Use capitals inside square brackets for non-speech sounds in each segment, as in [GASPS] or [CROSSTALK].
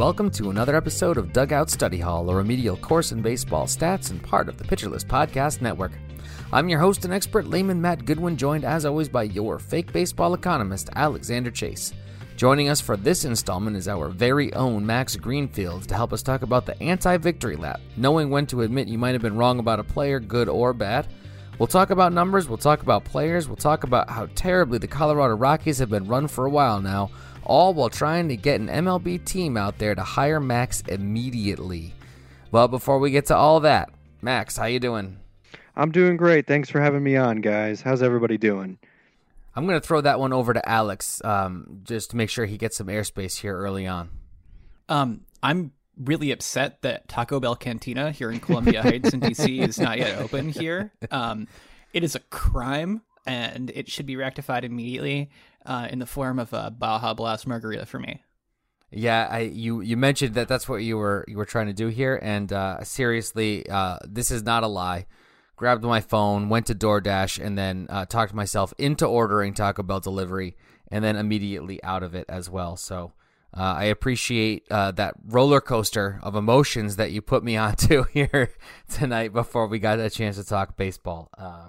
Welcome to another episode of Dugout Study Hall, a remedial course in baseball stats and part of the Pitcherless Podcast Network. I'm your host and expert layman Matt Goodwin, joined as always by your fake baseball economist, Alexander Chase. Joining us for this installment is our very own Max Greenfield to help us talk about the anti victory lap, knowing when to admit you might have been wrong about a player, good or bad. We'll talk about numbers, we'll talk about players, we'll talk about how terribly the Colorado Rockies have been run for a while now all while trying to get an MLB team out there to hire Max immediately. Well, before we get to all that, Max, how you doing? I'm doing great. Thanks for having me on, guys. How's everybody doing? I'm going to throw that one over to Alex um, just to make sure he gets some airspace here early on. Um, I'm really upset that Taco Bell Cantina here in Columbia Heights in DC is not yet open here. [LAUGHS] Um, it is a crime and it should be rectified immediately uh, in the form of a Baja Blast margarita for me. Yeah, I you you mentioned that that's what you were you were trying to do here, and uh, seriously, uh, this is not a lie. Grabbed my phone, went to DoorDash, and then uh, talked myself into ordering Taco Bell delivery, and then immediately out of it as well. So uh, I appreciate uh, that roller coaster of emotions that you put me [LAUGHS] onto here tonight before we got a chance to talk baseball. Uh,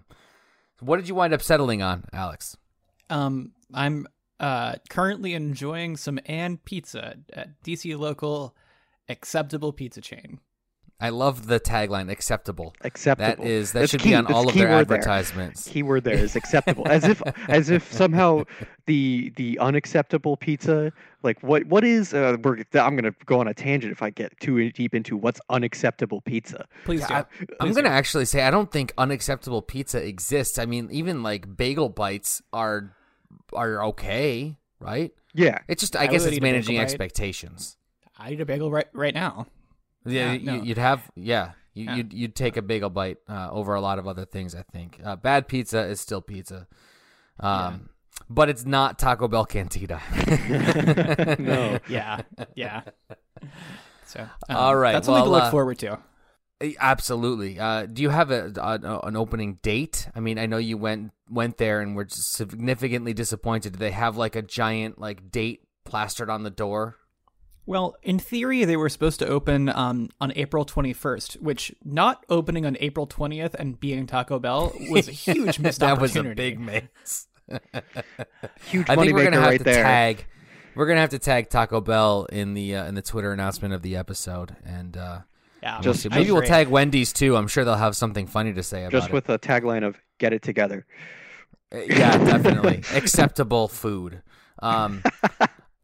what did you wind up settling on, Alex? Um, I'm uh, currently enjoying some and pizza at DC local acceptable pizza chain. I love the tagline "acceptable." Acceptable. That is that That's should key- be on that's all of their keyword there. advertisements. Keyword there is acceptable, as if [LAUGHS] as if somehow the the unacceptable pizza, like what what is? Uh, we're, I'm gonna go on a tangent if I get too deep into what's unacceptable pizza. Please do. I, I'm gonna actually say I don't think unacceptable pizza exists. I mean, even like bagel bites are are okay, right? Yeah, It's just I, I guess it's eat a bagel managing expectations. I eat a bagel right right now. Yeah, Yeah, you, no. you'd have yeah. You, Yeah. You'd you'd take a bagel bite uh, over a lot of other things. I think uh, bad pizza is still pizza, um, but it's not Taco Bell Cantina. [LAUGHS] [LAUGHS] no. Yeah, yeah. So, um, All right, that's something to look uh, forward to. Absolutely. Uh, do you have a, a an opening date? I mean, I know you went went there and were significantly disappointed. Do they have like a giant like date plastered on the door? Well, in theory, they were supposed to open um, on April 21st, which not opening on April 20th and being Taco Bell was a huge missed [LAUGHS] that was a opportunity. big miss. [LAUGHS] huge I money think we're gonna have right to there. tag. We're gonna have to tag Taco Bell in the uh, in the Twitter announcement of the episode, and uh, Yeah, we'll Just- maybe we'll tag Wendy's too. I'm sure they'll have something funny to say about Just it. with a tagline of "Get it together." Uh, yeah, [LAUGHS] definitely acceptable food. Um,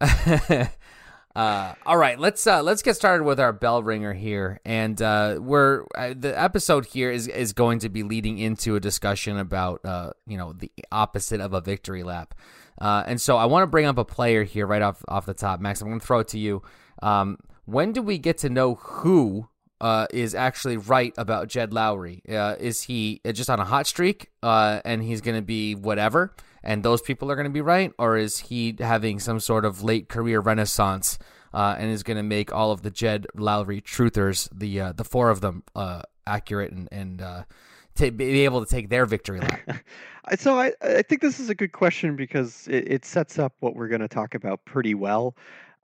[LAUGHS] uh, all right, let's uh, let's get started with our bell ringer here, and uh, we're uh, the episode here is is going to be leading into a discussion about uh, you know the opposite of a victory lap, uh, and so I want to bring up a player here right off off the top, Max. I'm going to throw it to you. Um, when do we get to know who uh, is actually right about Jed Lowrie. Uh, is he just on a hot streak uh, and he's going to be whatever, and those people are going to be right, or is he having some sort of late career renaissance uh, and is going to make all of the Jed Lowrie truthers, the uh, the four of them, uh, accurate and and uh, to be able to take their victory lap? [LAUGHS] So I, I think this is a good question because it, it sets up what we're going to talk about pretty well.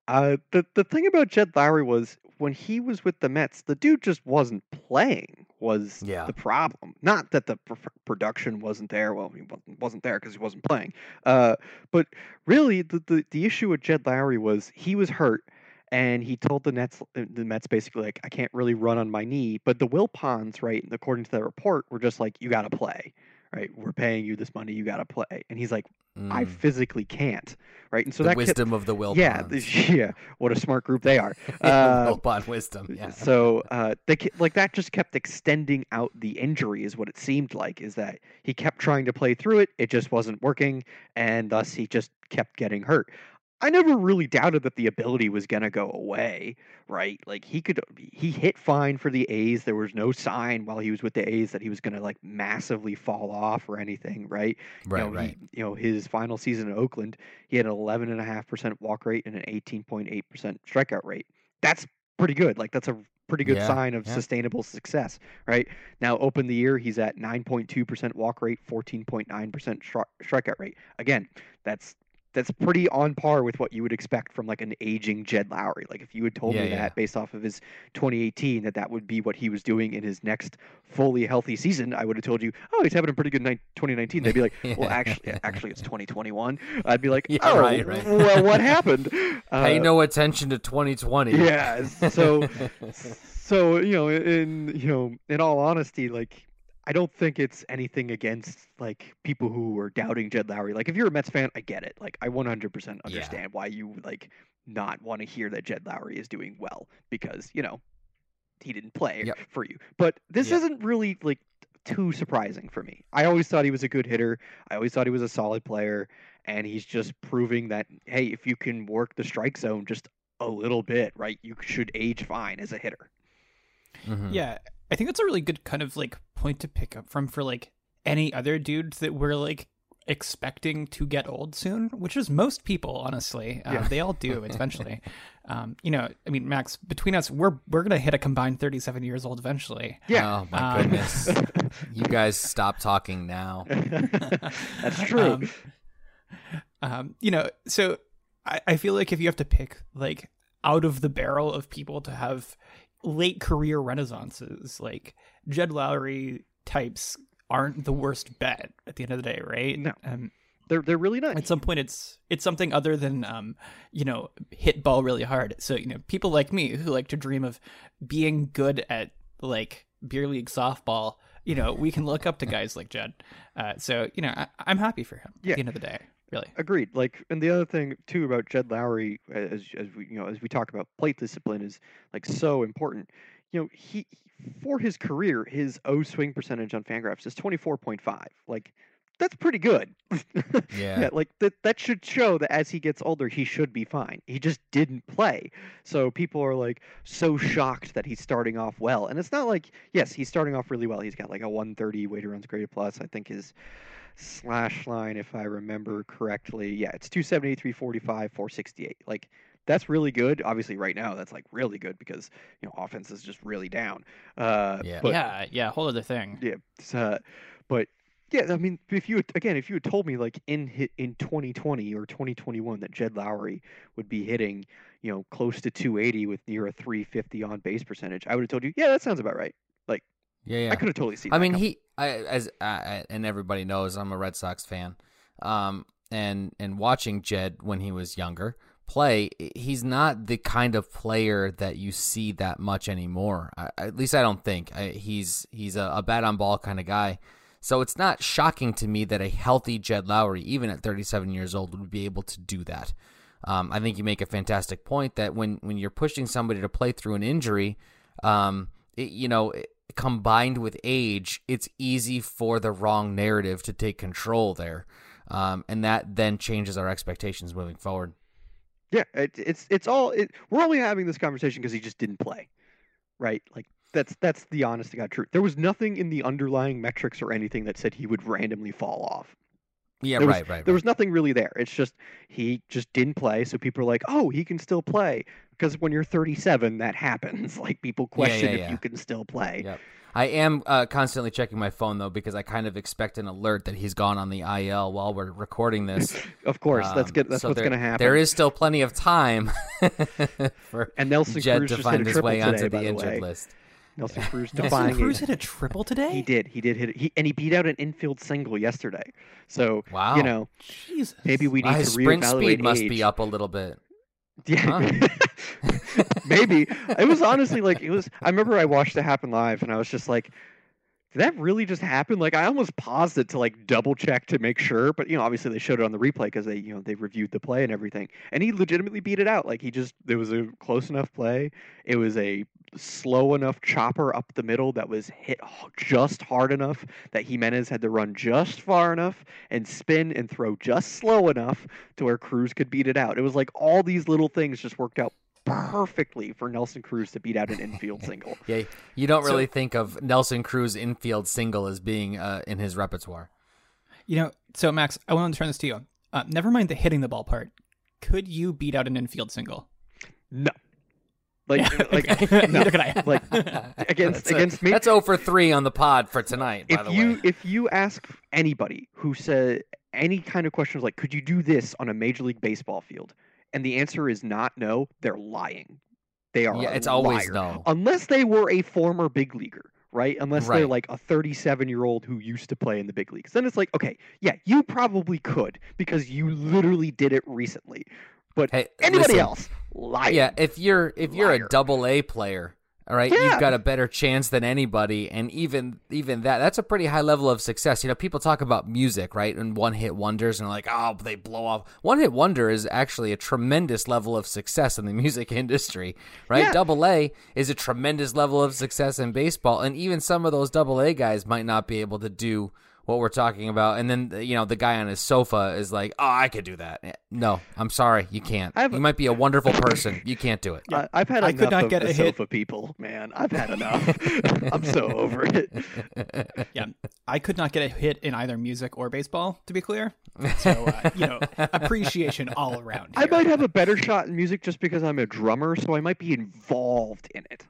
Uh, the the thing about Jed Lowrie was when he was with the Mets, the dude just wasn't playing. Was Yeah. the problem? Not that the pr- production wasn't there. Well, he wasn't there because he wasn't playing. Uh, but really, the, the the issue with Jed Lowrie was he was hurt. And he told the Nets, uh, the Mets basically like, I can't really run on my knee. But the Will Wilpons, right, according to that report, were just like, you got to play, right? We're paying you this money, you got to play. And he's like, I Mm, physically can't, right? And so the that wisdom of the will. yeah, the- [LAUGHS] yeah, what a smart group they are. [LAUGHS] Uh, Wilpon wisdom. Yeah. So uh, they like that just kept extending out the injury, is what it seemed like. Is that he kept trying to play through it, it just wasn't working, and thus he just kept getting hurt. I never really doubted that the ability was gonna go away, right? Like he could, he hit fine for the A's. There was no sign while he was with the A's that he was gonna like massively fall off or anything, right? right. you know, right. He, you know, his final season in Oakland, he had an 11.5% walk rate and an 18.8% strikeout rate. That's pretty good. Like, that's a pretty good Yeah, sign of yeah. sustainable success, right? Now, open the year, he's at 9.2% walk rate, 14.9% stri- strikeout rate. Again, that's that's pretty on par with what you would expect from like an aging Jed Lowrie. Like if you had told Yeah, me yeah. that based off of his 2018 that that would be what he was doing in his next fully healthy season, I would have told you, oh, he's having a pretty good night 2019. They'd be like, [LAUGHS] well, actually, actually, it's 2021. I'd be like, [LAUGHS] Yeah, oh, right, right. well, what happened? [LAUGHS] Pay Uh, no attention to 2020. yeah. So, so you know, in you know, in all honesty, like. I don't think it's anything against like people who are doubting Jed Lowrie. Like if you're a Mets fan, I get it. Like I 100% understand why you like not want to hear that Jed Lowrie is doing well because, you know, he didn't play Yep. for you. But this Yep. isn't really like too surprising for me. I always thought he was a good hitter. I always thought he was a solid player and he's just proving that hey, if you can work the strike zone just a little bit, right, you should age fine as a hitter. Mhm. Yeah, I think that's a really good kind of like point to pick up from for like any other dudes that we're like expecting to get old soon, which is most people, honestly. Uh, Yeah. They all do [LAUGHS] eventually. um, you know, I mean, Max, between us, we're we're gonna hit a combined thirty-seven years old eventually. Yeah. Oh my Um, goodness. [LAUGHS] you guys stop talking now. [LAUGHS] That's true. Um, um, you know, so I, I feel like if you have to pick like out of the barrel of people to have late career renaissances, like Jed Lowrie types aren't the worst bet at the end of the day, right? No. Um, they're they're really nice. at some point, it's it's something other than um, you know, hit ball really hard. So you know, people like me who like to dream of being good at like beer league softball. You know, we can look up to guys like Jed. Uh, so you know, I, I'm happy for him. Yeah. At the end of the day, really. Agreed. Like, and the other thing too about Jed Lowrie, as as we you know as we talk about plate discipline, is like so important. You know, he for his career, his O swing percentage on Fangraphs is twenty four point five. Like, that's pretty good. [LAUGHS] Yeah. like that that should show that as he gets older, he should be fine. He just didn't play, so people are like so shocked that he's starting off well. And it's not like yes, he's starting off really well. He's got like a one thirty weighted runs created plus. I think his slash line, if I remember correctly. Yeah, it's 278, 345, 468. Like, that's really good. Obviously, right now, that's like really good because, you know, offense is just really down. Uh, Yeah. But, yeah, yeah, whole other thing. yeah. Uh, but, yeah, I mean, if you again, if you had told me like in hit in 2020 or 2021 that Jed Lowrie would be hitting, you know, close to 280 with near a 350 on base percentage, I would have told you, yeah, that sounds about right. Like, yeah, yeah. I could have totally seen. I that mean, coming. he I, as I, and everybody knows, I'm a Red Sox fan. Um, and and watching Jed when he was younger play, he's not the kind of player that you see that much anymore. I, at least I don't think I, he's he's a, a bat on ball kind of guy. So it's not shocking to me that a healthy Jed Lowrie, even at 37 years old, would be able to do that. Um, I think you make a fantastic point that when when you're pushing somebody to play through an injury, um, it, you know, combined with age, it's easy for the wrong narrative to take control there, um, and that then changes our expectations moving forward. Yeah, it, it's it's all. It, we're only having this conversation because he just didn't play, right? Like that's that's the honest to god truth. There was nothing in the underlying metrics or anything that said he would randomly fall off. Yeah, There was- right, right, There right. was nothing really there. It's just he just didn't play, so people are like, "Oh, he can still play." Because when you're 37, that happens. [LAUGHS] Like people question yeah, if yeah. you can still play. Yep. I am uh, constantly checking my phone though because I kind of expect an alert that he's gone on the IL while we're recording this. [LAUGHS] Of course, that's Um, good. That's so what's going to happen. There is still plenty of time [LAUGHS] for And Nelson Jed Cruz to just hit find a his triple way today, onto by the the injured way. list. Nelson Cruz Nelson Cruz hit a triple today. He did. He did hit it. He and he beat out an infield single yesterday. So Wow. you know Jesus. maybe we need Wow, to his sprint reevaluate speed must age. be up a little bit. Yeah. [LAUGHS] Maybe. It was honestly like it was I remember I watched it happen live and I was just like did that really just happen? Like I almost paused it to like double check to make sure, but you know, obviously they showed it on the replay because they, you know, they reviewed the play and everything. And he legitimately beat it out. Like he just there was a close enough play. It was a slow enough chopper up the middle that was hit just hard enough that Jimenez had to run just far enough and spin and throw just slow enough to where Cruz could beat it out. It was like all these little things just worked out perfectly for Nelson Cruz to beat out an infield [LAUGHS] single. Yeah, you don't So- really think of Nelson Cruz infield single as being uh, in his repertoire. You know, so Max, I want to turn this to you. Uh, never mind the hitting the ball part. Could you beat out an infield single? No. Like, Yeah, [LAUGHS] like, okay. no. [LAUGHS] Neither could I. like against That's a- against me. That's 0 for 3 on the pod for tonight, by if the you way. if you ask anybody who said any kind of questions like, could you do this on a major league baseball field, and the answer is not no, they're lying. They are. Yeah, it's always no. unless they were a former big leaguer, right? Unless they're like a 37 year old who used to play in the big leagues. Then it's like, okay, yeah, you probably could because you literally did it recently. But Hey, anybody listen, else, liar. Yeah, if you're if you're Liar. a double A player, all right, Yeah. you've got a better chance than anybody, and even even that that's a pretty high level of success. You know, people talk about music, right, and one hit wonders, and like, oh, they blow off. One hit wonder is actually a tremendous level of success in the [LAUGHS] music industry, right? Yeah. Double A is a tremendous level of success in baseball, and even some of those double A guys might not be able to do what we're talking about. And then you know the guy on his sofa is like, oh, I could do that. No, I'm sorry, you can't. I have You might be a wonderful person, you can't do it. I, I've had I enough could not of get the a hit. sofa people, man. I've had enough. [LAUGHS] I'm so over it. [LAUGHS] yeah, I could not get a hit in either music or baseball, to be clear. So, uh, you know, appreciation all around. I might have a better shot in music just because I'm a drummer, so I might be involved in it.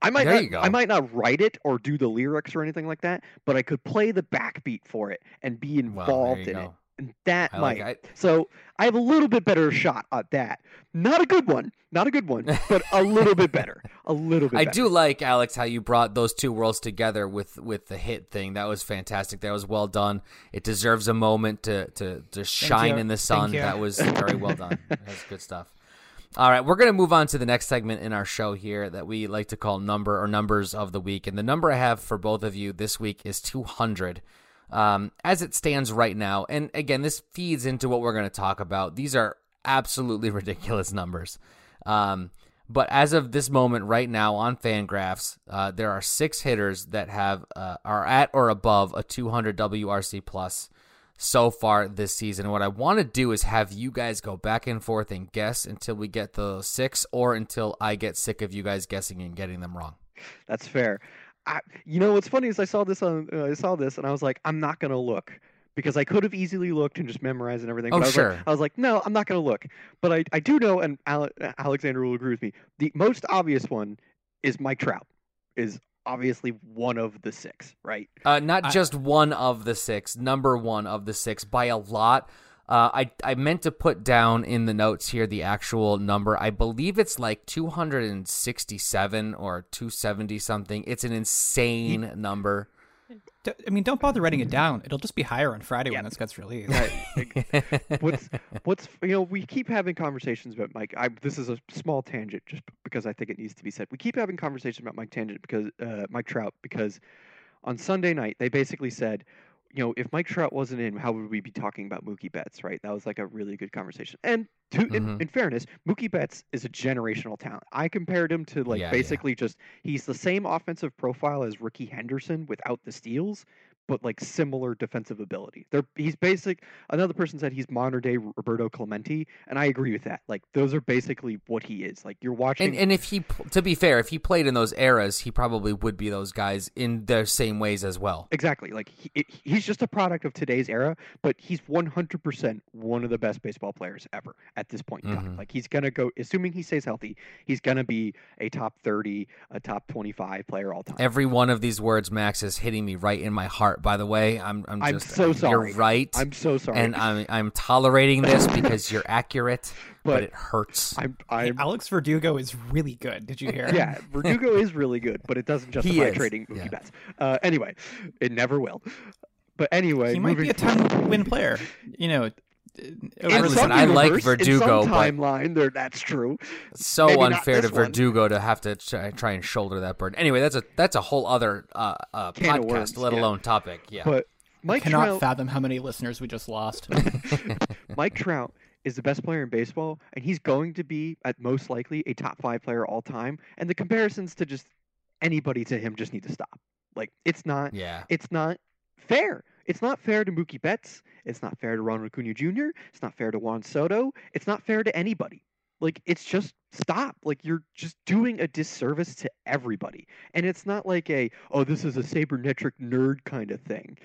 I might There not, you go. I might not write it or do the lyrics or anything like that, but I could play the backbeat for it and be involved there in you it. And that I like might. it. So I have a little bit better shot at that. Not a good one. Not a good one, but a little bit better. [LAUGHS] A little bit I better. do like Alex how you brought those two worlds together with with the hit thing. That was fantastic. That was well done. It deserves a moment to to, to shine in the sun. That was very well done. [LAUGHS] That's good stuff. All right, we're going to move on to the next segment in our show here that we like to call number or numbers of the week. And the number I have for both of you this week is 200. Um, as it stands right now, and again, this feeds into what we're going to talk about. These are absolutely [LAUGHS] ridiculous numbers. Um, but as of this moment, right now on Fangraphs, uh, there are six hitters that have uh, are at or above a 200 WRC plus so far this season. What I want to do is have you guys go back and forth and guess until we get the six, or until I get sick of you guys guessing and getting them wrong. That's fair. I, you know what's funny is I saw this on uh, I saw this and I was like I'm not gonna look because I could have easily looked and just memorized and everything. Oh, but I was sure. Like, I was like, no, I'm not gonna look. But I, I do know, and Ale- Alexander will agree with me. The most obvious one is Mike Trout. Is obviously one of the six, right? Uh, not I- just one of the six, number one of the six by a lot. Uh, I I meant to put down in the notes here the actual number. I believe it's like 267 or 270 something. It's an insane number. I mean, don't bother writing it down. It'll just be higher on Friday Yeah. when this gets released. [LAUGHS] what's what's you know we keep having conversations about Mike. I this is a small tangent just because I think it needs to be said. We keep having conversations about Mike Tangent because uh, Mike Trout because on Sunday night they basically said, you know, if Mike Trout wasn't in, how would we be talking about Mookie Betts? Right? That was like a really good conversation. And to in, Mhm. in fairness, Mookie Betts is a generational talent. I compared him to like Yeah, yeah. basically just he's the same offensive profile as Rickey Henderson without the steals. But like similar defensive ability. They're he's basic. Another person said he's modern day Roberto Clemente, and I agree with that. Like those are basically what he is. Like you're watching. And, and if he, to be fair, if he played in those eras, he probably would be those guys in the same ways as well. Exactly. Like he, he's just a product of today's era, but he's 100% one of the best baseball players ever at this point in time. Mhm. Like he's going to go assuming he stays healthy, he's going to be a top 30, a top 25 player all time. Every one of these words, Max, is hitting me right in my heart. By the way, I'm, I'm I'm just, so sorry. You're right, I'm so sorry. and I'm, I'm tolerating this [LAUGHS] because you're accurate, but, But it hurts. I'm I'm Alex Verdugo is really good. Did you hear? yeah, Verdugo is really good, but it doesn't [LAUGHS] justify is, trading Mookie yeah. Betts. Uh, anyway, it never will. But anyway, he might be moving a ten [LAUGHS] win player. You know, In over the- listen, I like Verdugo, In some but- timeline, there that's true. so maybe unfair to this one. Verdugo to have to try, try and shoulder that burden. Anyway, that's a that's a whole other uh, uh, podcast, worms, let yeah. alone topic. Yeah. But Mike cannot Trout, fathom how many listeners we just lost. [LAUGHS] [LAUGHS] Mike Trout is the best player in baseball, and he's going to be, at most likely, a top five player all time. And the comparisons to just anybody to him just need to stop. Like it's not, yeah. it's not fair. It's not fair to Mookie Betts. It's not fair to Ronald Acuna Jr. It's not fair to Juan Soto. It's not fair to anybody. Like it's just stop. Like you're just doing a disservice to everybody. And it's not like a oh this is a sabermetric nerd kind of thing.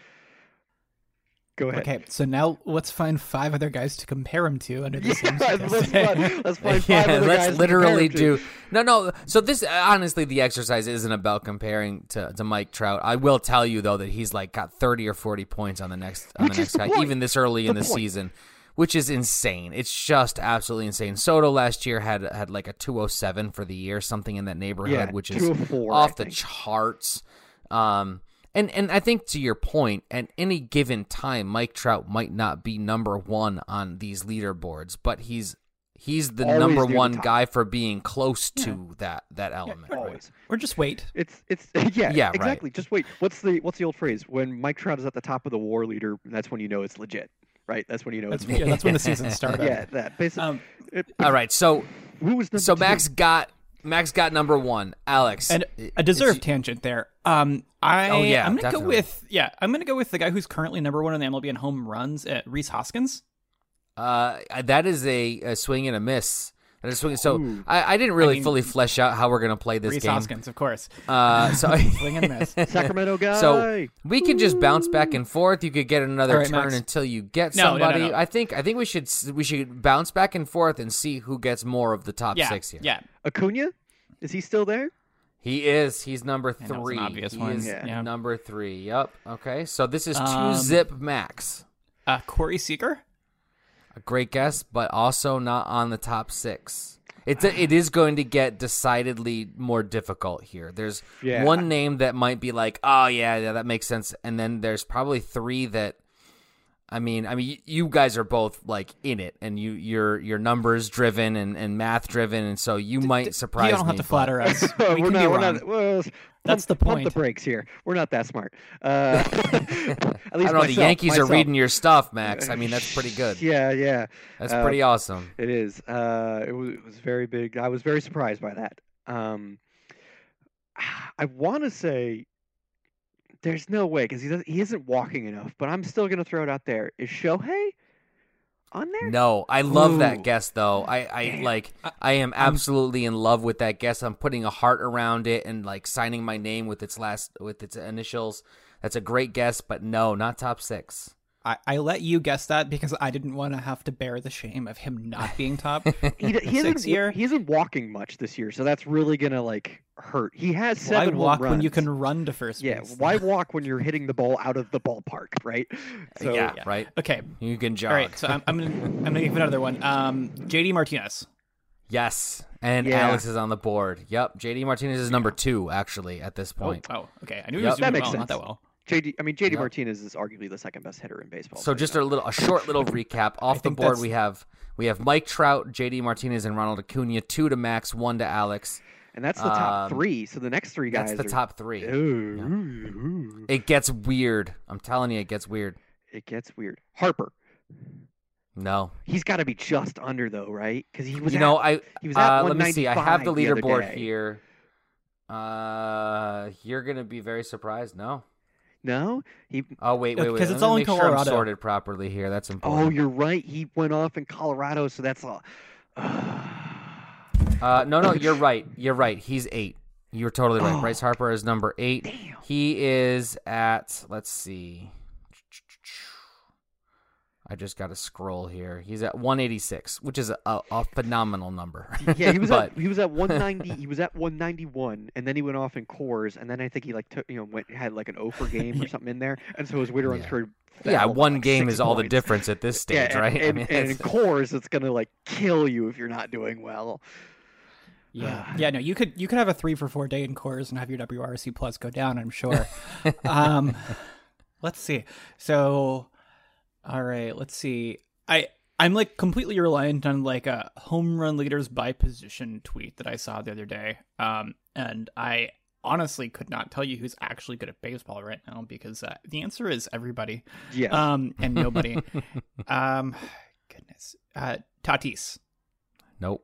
Go ahead. okay, so now let's find five other guys to compare him to under the Yeah, same [LAUGHS] let's, find, let's find [LAUGHS] five yeah, other guys let's to literally do no, no. So this honestly, the exercise isn't about comparing to, to Mike Trout. I will tell you though that he's like got thirty or forty points on the next on Which the next the guy, point. even this early in The the point. season, which is insane. It's just absolutely insane. Soto last year had had like a two oh seven for the year, something in that neighborhood, Yeah, which is 204, I off the think. charts. Um, and and I think to your point, at any given time, Mike Trout might not be number one on these leaderboards, but he's he's the Always number near the one guy for being close to that that element. right? Always. Or just wait. It's it's [LAUGHS] yeah, Yeah, right. exactly. Just wait. What's the what's the old phrase? When Mike Trout is at the top of the war leader, that's when you know it's legit, right? That's when you know That's, it's yeah, that's when the season [LAUGHS] started. yeah, that basically. Um, it, All right, so who was number so two? Max got Max got number one. Alex, and a deserved tangent there. Um, I Oh, yeah, I'm gonna definitely. go with yeah. I'm gonna go with the guy who's currently number one in the MLB in home runs at Rhys Hoskins. Uh, that is a, a swing and a miss. That is swing. So Ooh. I, I didn't really mean- fully flesh out how we're gonna play this Rhys game. Hoskins, of course. Uh, so [LAUGHS] [LAUGHS] Swing and miss. Sacramento [LAUGHS] guy. So we can just bounce back and forth. You could get another All right, turn Max. until you get No, no, no, somebody. no. I think I think we should we should bounce back and forth and see who gets more of the top Yeah, six here. yeah. Acuna, is he still there? He is. He's number I an three. obvious he one. is Yeah. Yeah. number three. Yep. Okay. So this is two Um, zip max. Uh, Corey Seager. A great guess, but also not on the top six. It's a, it is going to get decidedly more difficult here. There's Yeah. one name that might be like, oh yeah, yeah, that makes sense, and then there's probably three that. I mean, I mean, you guys are both like in it, and you you're you're numbers driven and, and math driven, and so you might surprise you don't me. have to but- flatter us. [LAUGHS] We we're can not. be We're not. Well, That's pump- the Pump the point. brakes here. We're not that smart. Uh, [LAUGHS] [LAUGHS] at I least don't know. the myself- Yankees are reading your stuff, Max. I mean, that's pretty good. Yeah, yeah. That's Uh, pretty awesome. It is. Uh, it was, it was very big. I was very surprised by that. Um, [SIGHS] I want to say there's no way because he doesn't, he isn't walking enough. But I'm still gonna throw it out there. Is Shohei on there? No, I love Ooh. that guess though. I, I Damn. like I am absolutely in love with that guess. I'm putting a heart around it and like signing my name with its last with its initials. That's a great guess, but no, not top six. I, I let you guess that because I didn't want to have to bear the shame of him not being top. [LAUGHS] He, d- he isn't. Six year? He isn't walking much this year, so that's really gonna like hurt. He has Why seven home walk when you can run to first Yeah, base? why [LAUGHS] walk when you're hitting the ball out of the ballpark, right? So yeah, yeah. right. Okay. You can jog. All right. So I'm, I'm gonna I'm gonna give another one. Um, JD Martinez. yes, and Yeah. Alex is on the board. Yep, JD Martinez is number two actually at this point. Oh, okay. I knew Yep. he was That makes well, not that well. JD, I mean JD Yep. Martinez is arguably the second best hitter in baseball. So you just know. a little, a short little recap. Off the board, that's- we have we have Mike Trout, JD Martinez, and Ronald Acuna. Two to Max, one to Alex. and that's the top um, three. So the next three guys. That's the are- top three. Ooh, ooh, ooh. It gets weird. I'm telling you, it gets weird. It gets weird. Harper, No, he's got to be just under though, right? Because he was. you at, know, I he was at uh, let me see. I have the 195 the leaderboard here. Uh, you're gonna be very surprised. No, No, he. Oh wait, wait, wait. Because Let it's me all in make sure I'm sorted properly here. That's important. Oh, you're right. He went off in Colorado, so that's all. [SIGHS] Uh, no, no, you're right. You're right. He's eight. You're totally right. Oh. [GASPS] Bryce Harper is number eight. Damn. He is at. Let's see. I just got to scroll here. He's at 186, which is a, a phenomenal number. [LAUGHS] yeah, he was [LAUGHS] but at he was at [LAUGHS] 190. He was at 191, and then he went off in Coors, and then I think he like took you know went had like an over game or something in there, and so his winter runs Yeah. for yeah, one like, game six is all the difference at this stage, yeah, and- right? I And, mean, and in Coors, it's gonna like kill you if you're not doing well. Yeah, [SIGHS] yeah. No, you could you could have a three for four day in Coors and have your WRC plus go down. I'm sure. um, let's see. So, all right, let's see. I I'm like completely reliant on like a home run leaders by position tweet that I saw the other day. Um, and I honestly could not tell you who's actually good at baseball right now because uh, the answer is everybody. Yes. Um, and nobody. [LAUGHS] um, goodness. Uh, Tatis. nope.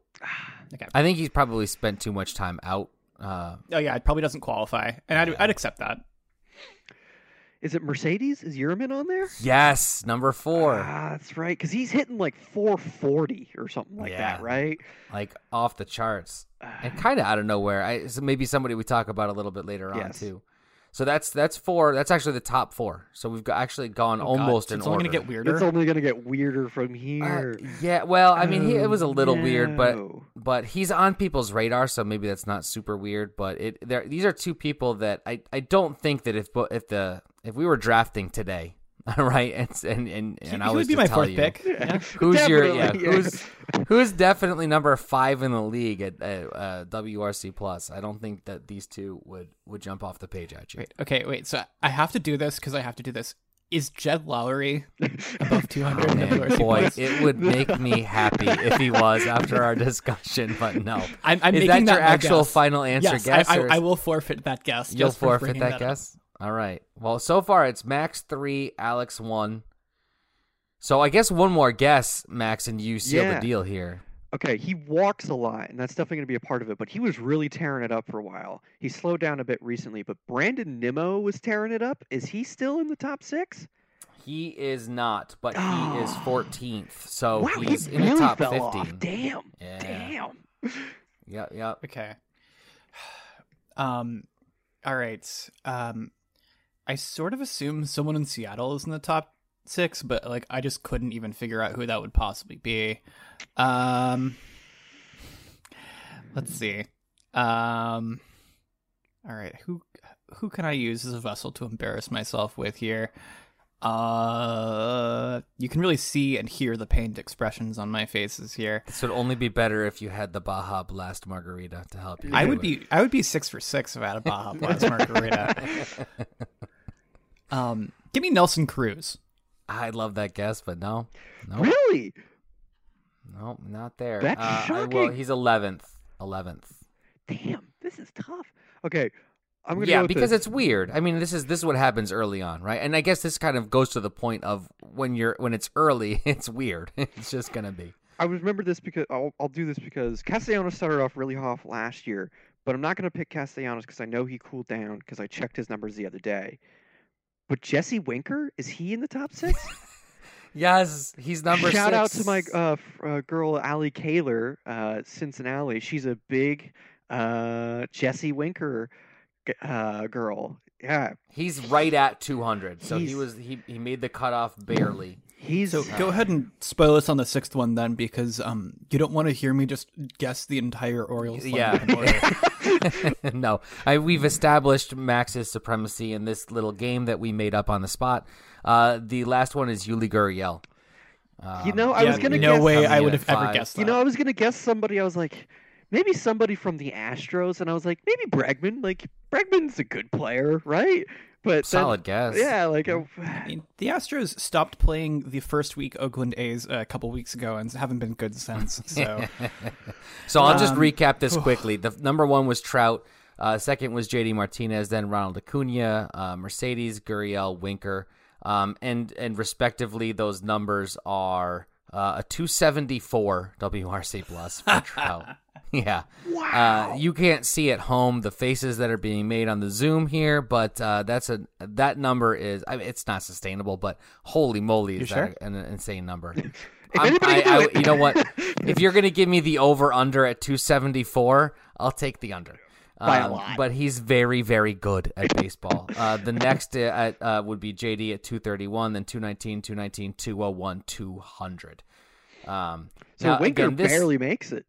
Okay. I think he's probably spent too much time out. Uh, Oh yeah, it probably doesn't qualify, and I'd, I'd accept that. Is it Mercedes? Is Yermin on there? yes, number four. Ah, that's right, because he's hitting like 440 or something like that, right? like off the charts and kind of out of nowhere. I so maybe somebody we talk about a little bit later on too. So that's that's four. That's actually the top four. So we've got, actually gone Oh, God, almost so in it's only order. gonna get weirder. It's only gonna get weirder from Uh, here. yeah, well, I mean, he, it was a Oh, little weird, but but he's on people's radar, so maybe that's not super weird. But it there these are two people that I, I don't think that if bo- if the if we were drafting today, [LAUGHS] right, and and and, and he I would was be to my tell fourth you, pick. [LAUGHS] Yeah. Who's your yeah? Yeah. Who's who's definitely number five in the league at uh, uh, WRC plus? I don't think that these two would would jump off the page at you. Wait, okay, wait. So I have to do this because I have to do this. Is Jed Lowrie [LAUGHS] above 200 in Man, WRC boy, plus? it would make me happy if he was after our discussion, but no. I'm, I'm Is making that your my actual guess. final answer? Yes, guess I, I, I will forfeit that guess. You'll just for forfeit bringing that, up. guess. All right. Well, so far it's Max three, Alex one. So I guess one more guess, Max, and you seal Yeah. the deal here. Okay, he walks a lot, and that's definitely going to be a part of it. But he was really tearing it up for a while. He slowed down a bit recently, but Brandon Nimmo was tearing it up. Is he still in the top six? He is not, but he is [GASPS] Oh. 14th. So wow, he's he in really the top fell 15. off. Damn, Yeah. damn. Yep, yep. Okay. [SIGHS] Um, all right. Um, I sort of assume someone in Seattle is in the top six, but like I just couldn't even figure out who that would possibly be. Um, let's see. Um, all right. Who who can I use as a vessel to embarrass myself with here? Uh, you can really see and hear the pained expressions on my faces here. This would only be better if you had the Baja Blast Margarita to help you. I would it. be I would be six for six if I had a Baja Blast [LAUGHS] margarita. [LAUGHS] Um, give me Nelson Cruz. I love that guess, but no, no, Really? no, not there. That's uh, I- well, shocking. he's 11th. 11th. Damn, this is tough. Okay, I'm gonna yeah, go because the- it's weird. I mean, this is this is what happens early on, right? And I guess this kind of goes to the point of when you're when it's early, [LAUGHS] it's weird. [LAUGHS] it's just gonna be. I remember this because I'll, I'll do this because Castellanos started off really off last year, but I'm not going to pick Castellanos because I know he cooled down because I checked his numbers the other day. But Jesse Winker is he in the top six? [LAUGHS] Yes, he's number. Shout out to my uh, f- uh, girl Allie Kaler, uh, Cincinnati. She's a big uh, Jesse Winker uh, girl. Yeah, He's right at 200, so he was he he made the cutoff barely. he's So go ahead and spoil us on the sixth one then, because um you don't want to hear me just guess the entire Orioles. lineup in order. Yeah. [LAUGHS] [LAUGHS] no, I, we've established Max's supremacy in this little game that we made up on the spot. Uh, the last one is Yuli Gurriel. Um, You know, I Yeah, was gonna no guess- way I would have at ever five. guessed that. You know, I was gonna guess somebody. I was like, maybe somebody from the Astros, and I was like, maybe Bregman. Like Bregman's a good player, right? But then- solid guess. yeah, like uh, mean, [SIGHS] the Astros stopped playing the first week Oakland A's a couple weeks ago and haven't been good since. [LAUGHS] So So I'll just Um, recap this quickly. The number one was Trout. Uh, second was JD Martinez. Then Ronald Acuna, uh, Mercedes, Gurriel, Winker, um, and and respectively, those numbers are uh, a 274 WRC plus for [LAUGHS] Trout. yeah. Wow. Uh, you can't see at home the faces that are being made on the Zoom here, but uh, that's a that number is I mean, it's not sustainable. But holy moly, is You that sure? an insane number? If [LAUGHS] I'm- anybody I- I- you know what? [LAUGHS] If you're gonna give me the over under at 274, I'll take the under. By a Um, lot. But he's very, very good at baseball. uh, the next uh, at, uh, would be JD at 231, then 219, 219, 201, 200. Um, so now, Winker again, this- barely makes it.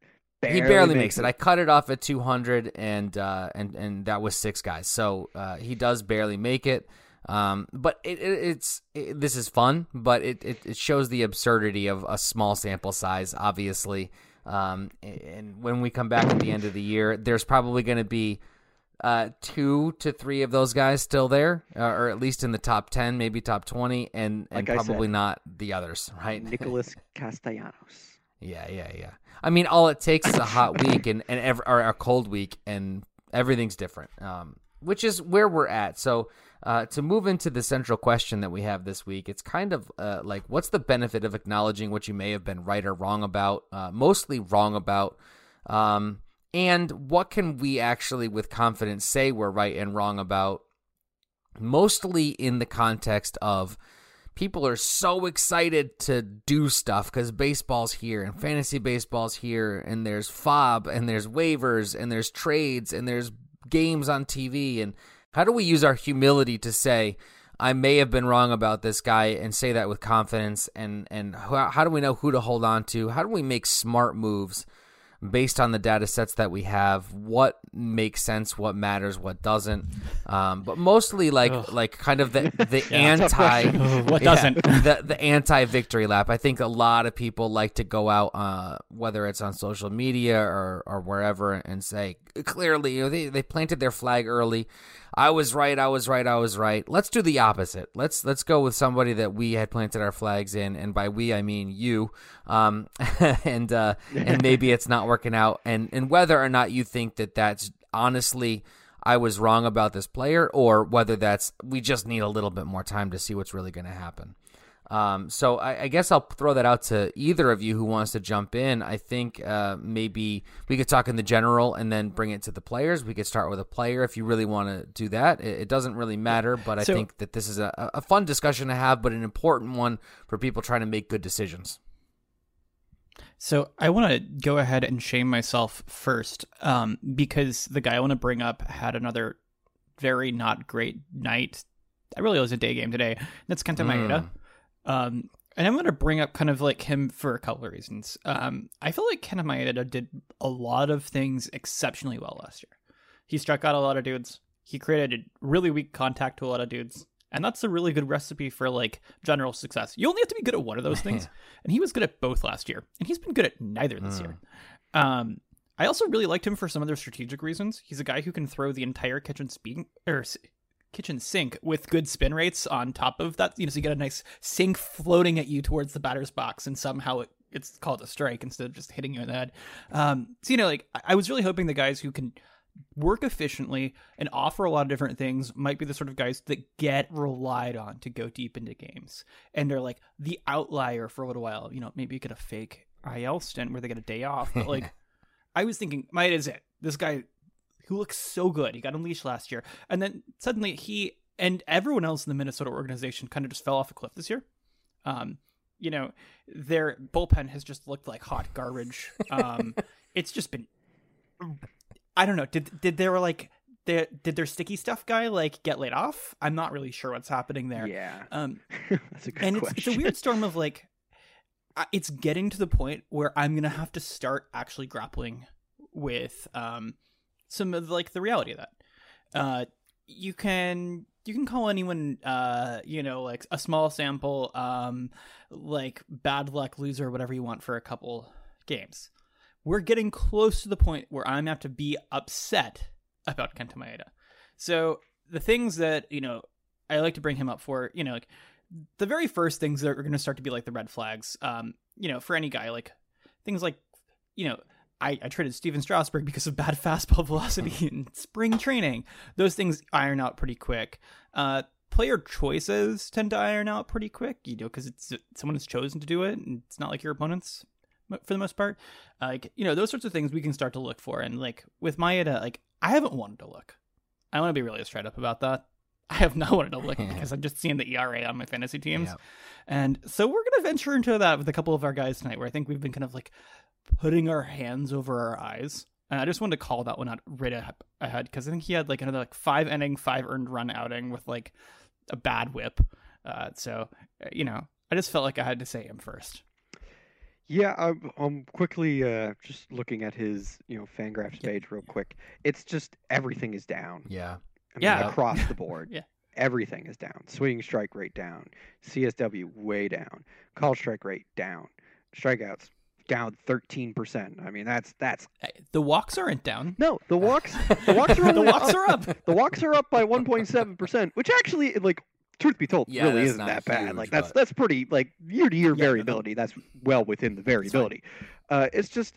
he barely makes it. I cut it off at 200, and uh, and and that was six guys. So uh, he does barely make it. Um, but it, it, it's it, this is fun, but it, it it shows the absurdity of a small sample size, obviously. Um, and when we come back at the end of the year, there's probably going to be uh, two to three of those guys still there, uh, or at least in the top ten, maybe top twenty, and and Like probably said. not the others, right? Nicholas [LAUGHS] Castellanos. Yeah, yeah, yeah. I mean, all it takes is a hot week and and ev- or a cold week, and everything's different. Um, which is where we're at. So, uh, to move into the central question that we have this week, it's kind of uh, like, what's the benefit of acknowledging what you may have been right or wrong about, uh, mostly wrong about, um, and what can we actually, with confidence, say we're right and wrong about, mostly in the context of people are so excited to do stuff because baseball's here and fantasy baseball's here and there's FAAB and there's waivers and there's trades and there's games on tv and how do we use our humility to say i may have been wrong about this guy and say that with confidence? And and how, how do we know who to hold on to? How do we make smart moves based on the data sets that we have? What makes sense what matters what doesn't? Um, but mostly like like kind of the [LAUGHS] the anti what doesn't? [LAUGHS] the the anti victory lap. I think a lot of people like to go out, uh, whether it's on social media or or wherever, and say clearly, you know, they they planted their flag early. I was right. I was right. I was right. Let's do the opposite. Let's let's go with somebody that we had planted our flags in, and by we I mean you. Um, [LAUGHS] and uh, and maybe it's not working out, and and whether or not you think that that's honestly. I was wrong about this player, or whether that's we just need a little bit more time to see what's really going to happen. Um, so I, I guess I'll throw that out to either of you who wants to jump in. I think uh, maybe we could talk in the general and then bring it to the players. We could start with a player if you really want to do that. It, it doesn't really matter, but I So- think that this is a, a fun discussion to have, but an important one for people trying to make good decisions. So I want to go ahead and shame myself first, um, because the guy I want to bring up had another very not great night. I really was a day game today. That's Kenta Maeda. Um, and I'm going to bring up kind of like him for a couple of reasons. Um, I feel like Kenta Maeda did a lot of things exceptionally well last year. He struck out a lot of dudes. He created really weak contact to a lot of dudes. And that's a really good recipe for like general success. You only have to be good at one of those things. [LAUGHS] and he was good at both last year. And he's been good at neither this year. Um, I also really liked him for some other strategic reasons. He's a guy who can throw the entire kitchen speak or kitchen sink with good spin rates on top of that. You know, so you get a nice sink floating at you towards the batter's box, and somehow it, it's called a strike instead of just hitting you in the head. Um, so you know, like I- was really hoping the guys who can work efficiently and offer a lot of different things might be the sort of guys that get relied on to go deep into games. And they're like the outlier for a little while. You know, maybe you get a fake IL stint where they get a day off, but like [LAUGHS] I was thinking, might is it. This guy who looks so good. He got unleashed last year. And then suddenly he and everyone else in the Minnesota organization kind of just fell off a cliff this year. Um, you know, their bullpen has just looked like hot garbage. Um, [LAUGHS] it's just been I don't know. Did did they were like their did their sticky stuff guy like get laid off? I'm not really sure what's happening there. Yeah, Um, [LAUGHS] that's a good and it's, question. it's a weird storm of like it's getting to the point where i'm gonna have to start actually grappling with um some of like the reality of that. Uh you can you can call anyone uh you know like a small sample um like bad luck loser whatever you want for a couple games. We're getting close to the point where i'm have to be upset about kenta maeda. So the things that you know i like to bring him up for you know like the very first things that are going to start to be like the red flags um you know for any guy like things like you know I, I traded Stephen Strasburg because of bad [LAUGHS] fastball velocity in spring training. Those things iron out pretty quick. Uh, player choices tend to iron out pretty quick, you know, because it's someone has chosen to do it, and it's not like your opponents for the most part. Uh, like you know, those sorts of things we can start to look for. And like with Maeda, like I haven't wanted to look. I want to be really straight up about that. I have not wanted to look [LAUGHS] because I'm just seeing the ERA on my fantasy teams. Yep. And so we're going to venture into that with a couple of our guys tonight, where I think we've been kind of like putting our hands over our eyes. And I just wanted to call that one out right a- ahead because I think he had like another like five inning, five earned run outing with like a bad whip. Uh, so uh, you know, I just felt like I had to say him first. Yeah, I'm, I'm quickly uh, just looking at his, you know, Fangraphs Yeah. page real quick. It's just everything is down. Yeah. I mean, Yeah. across the [LAUGHS] board. Yeah. Everything is down. Swinging strike rate down. CSW way down. Call strike rate down. Strikeouts down 13%. I mean, that's that's Uh, The walks aren't down. no. The walks the walks are [LAUGHS] the only walks are up. [LAUGHS] the walks are up by 1.7%, which actually like truth be told Yeah, really isn't that bad. huge, like that's but- that's pretty like year to year Yeah, no, variability. That's well within the variability. Uh it's just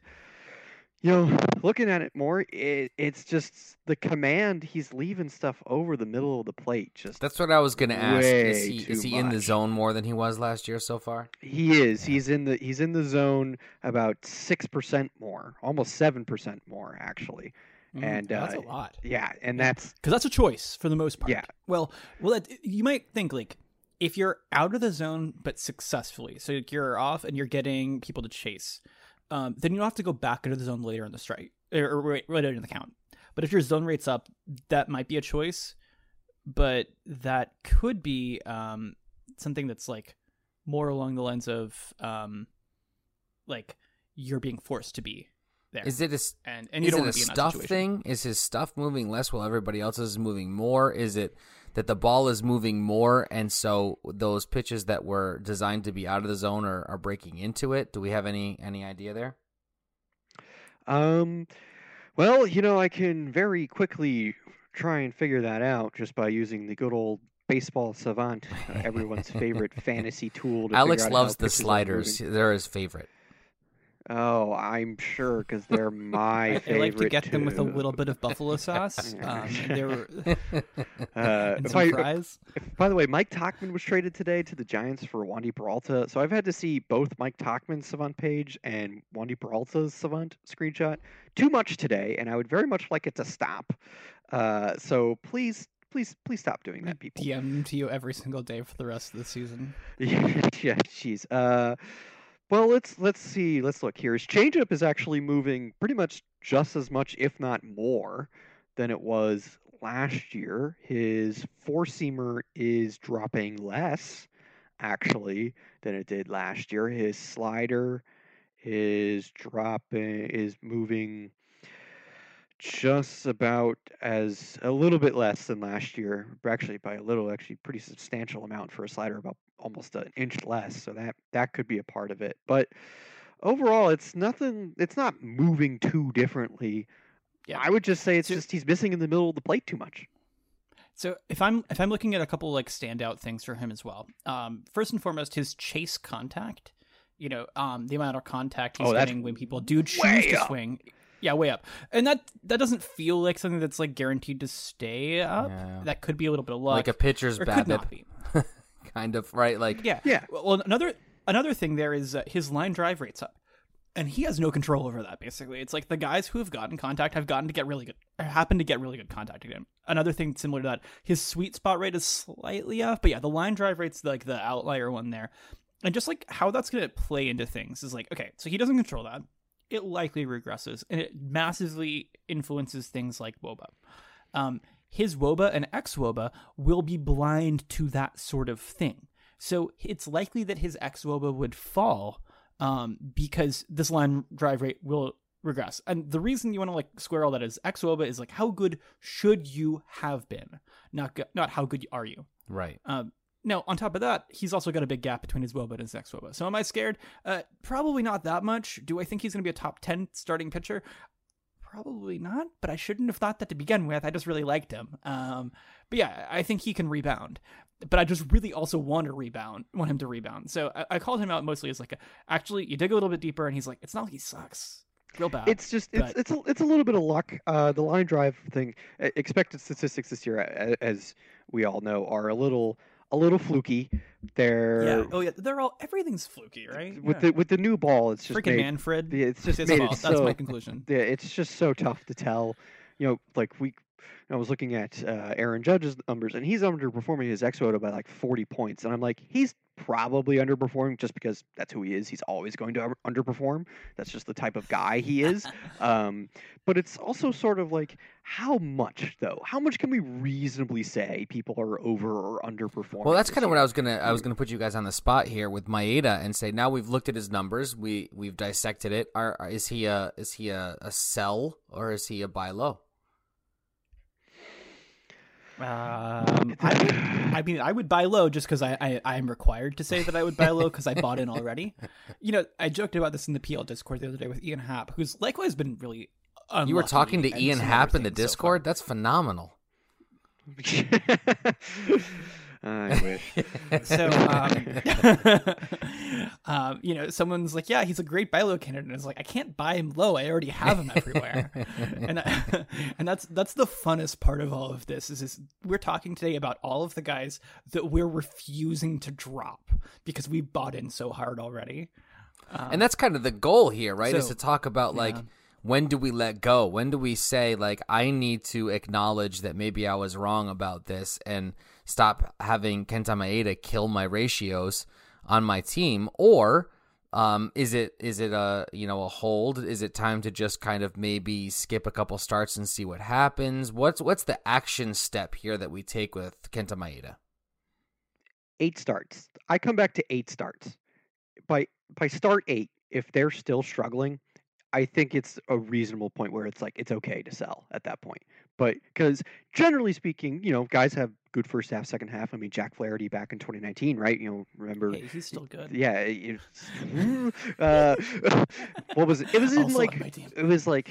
you know, looking at it more, it, it's just the command he's leaving stuff over the middle of the plate. Just That's what I was gonna ask. Is he is he in the zone more than he was last year so far? He is. Yeah. He's in the he's in the zone about six percent more, almost seven percent more actually. Mm, And, that's uh, a lot. Yeah, and that's because that's a choice for the most part. Yeah. Well, well, that, you might think like if you're out of the zone but successfully, so you're off and you're getting people to chase, um, then you don't have to go back into the zone later in the strike or, right, right in the count. But if your zone rate's up, that might be a choice, but that could be um, something that's like more along the lines of um, like you're being forced to be there, Is it a and and you is don't it a want to be in that stuff situation. thing? Is his stuff moving less while everybody else is moving more? Is it that the ball is moving more and so those pitches that were designed to be out of the zone are, are breaking into it? Do we have any any idea there? Um, well, you know, I can very quickly try and figure that out just by using the good old baseball savant, uh, everyone's favorite [LAUGHS] fantasy tool. To Alex loves the sliders. They're his favorite. Oh, I'm sure because they're [LAUGHS] my I, I favorite. like to get them with a little bit of buffalo sauce. [LAUGHS] Um, and they were [LAUGHS] Uh, and some I- fries. If- by the way, Mike Tauchman was traded today to the Giants for Wandy Peralta. So I've had to see both Mike Tauchman's Savant page and Wandy Peralta's Savant screenshot too much today, and I would very much like it to stop. Uh, so please, please, please stop doing that, people. DM to you every single day for the rest of the season. yeah, jeez. Uh, well, let's let's see. Let's look here. His changeup is actually moving pretty much just as much, if not more, than it was last year. His four seamer is dropping less, actually, than it did last year. His slider is dropping is moving just about as a little bit less than last year actually by a little actually pretty substantial amount for a slider about almost an inch less so that that could be a part of it but overall it's nothing it's not moving too differently Yeah. i would just say it's So- just he's missing in the middle of the plate too much So if I'm if I'm looking at a couple like standout things for him as well, um, first and foremost, his chase contact. You know, um, the amount of contact he's Oh, getting when people do choose to up. swing. Yeah, way up, and that that doesn't feel like something that's like guaranteed to stay up. Yeah. That could be a little bit of luck, like a pitcher's or could not be. [LAUGHS] kind of right. Like Yeah, Yeah. Well, another another thing there is uh, his line drive rates up, and he has no control over that. Basically, it's like the guys who have gotten contact have gotten to get really good, or happen to get really good contact again. Another thing similar to that, his sweet spot rate is slightly off, but yeah, the line drive rate's like the outlier one there, and just like how that's going to play into things is like okay, so he doesn't control that. It likely regresses, and it massively influences things like WOBA. Um, his WOBA and ex WOBA will be blind to that sort of thing. So it's likely that his ex WOBA would fall um, because this line drive rate will regress. And the reason you want to like square all that is ex WOBA is like how good should you have been, not go- not how good are you. right. Um, now, on top of that, he's also got a big gap between his WOBA and his ex WOBA. So am I scared? Uh, probably not that much. Do I think he's going to be a top 10 starting pitcher? Probably not, but I shouldn't have thought that to begin with. I just really liked him. Um, but yeah, I think he can rebound. But I just really also want to rebound, want him to rebound. So I, I called him out mostly as like, a, actually, you dig a little bit deeper, and he's like, it's not like he sucks, real bad. it's just it's but- it's a, it's a little bit of luck uh, the line drive thing expected statistics this year as we all know are a little a little fluky. They're Yeah. Oh yeah. They're all everything's fluky, right? with Yeah. the with the new ball. It's just freaking made, Manfred. yeah, it's just his made it That's my conclusion. [LAUGHS] yeah, it's just so tough to tell. You know, like we, I was looking at uh, Aaron Judge's numbers, and he's underperforming his xFOTO by like 40 points, and I'm like, he's probably underperforming just because that's who he is. He's always going to underperform. That's just the type of guy he [LAUGHS] is. um, but it's also sort of like, how much though? How much can we reasonably say people are over or underperforming? Well, that's kind of what? I was gonna. I was gonna put you guys on the spot here with Maeda and say now we've looked at his numbers, we we've dissected it. Are, are- is he a is he a, a sell or is he a buy low? Um, I, would, I mean, I would buy low just because I, I I'm required to say that I would buy low because I bought in already. [LAUGHS] You know, I joked about this in the PL Discord the other day with Ian Happ, who's likewise been really. You were talking to Ian some Happ in the things so. Discord. That's phenomenal. [LAUGHS] [LAUGHS] I wish. [LAUGHS] so um, [LAUGHS] um, you know someone's like yeah he's a great buy low candidate and it's like i can't buy him low i already have him everywhere [LAUGHS] and I, and that's that's the funnest part of all of this is, is we're talking today about all of the guys that we're refusing to drop because we bought in so hard already and that's kind of the goal here, right? is to talk about like yeah. when do we let go? When do we say like I need to acknowledge that maybe I was wrong about this and stop having Kenta Maeda kill my ratios on my team, or um, is it is it a you know a hold? Is it time to just kind of maybe skip a couple starts and see what happens? What's what's the action step here that we take with Kenta Maeda? eight starts. I come back to eight starts. By by start eight, if they're still struggling, I think it's a reasonable point where it's like it's okay to sell at that point. But because generally speaking, you know, guys have good first half, second half. I mean, Jack Flaherty back in 2019, right? You know, remember? hey, he's still good Yeah. it- [LAUGHS] uh, [LAUGHS] what was it? It was in like it was like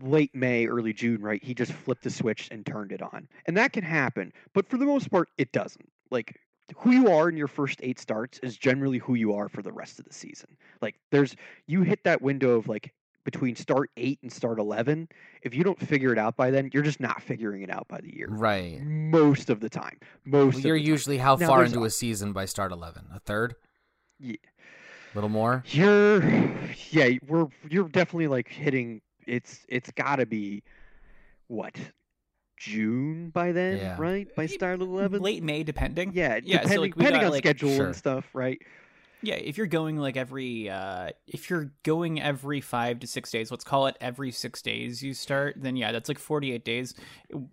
late May, early June, right? He just flipped the switch and turned it on. And that can happen, but for the most part it doesn't. Like who you are in your first 8 starts is generally who you are for the rest of the season. Like there's you hit that window of like between start 8 and start 11, if you don't figure it out by then, you're just not figuring it out by the year. Right. Most of the time. Most Well, you're the time. usually how Now, far into a- a season by start eleven? A third? Yeah. A little more? You're yeah, we're you're definitely like hitting it's it's got to be what? June by then, Yeah. right? By start 11? late may depending Yeah, yeah depending, so like depending got on like schedule Sure. and stuff, right? Yeah, if you're going like every uh if you're going every 5 to 6 days, let's call it every 6 days you start, then yeah, that's like 48 days.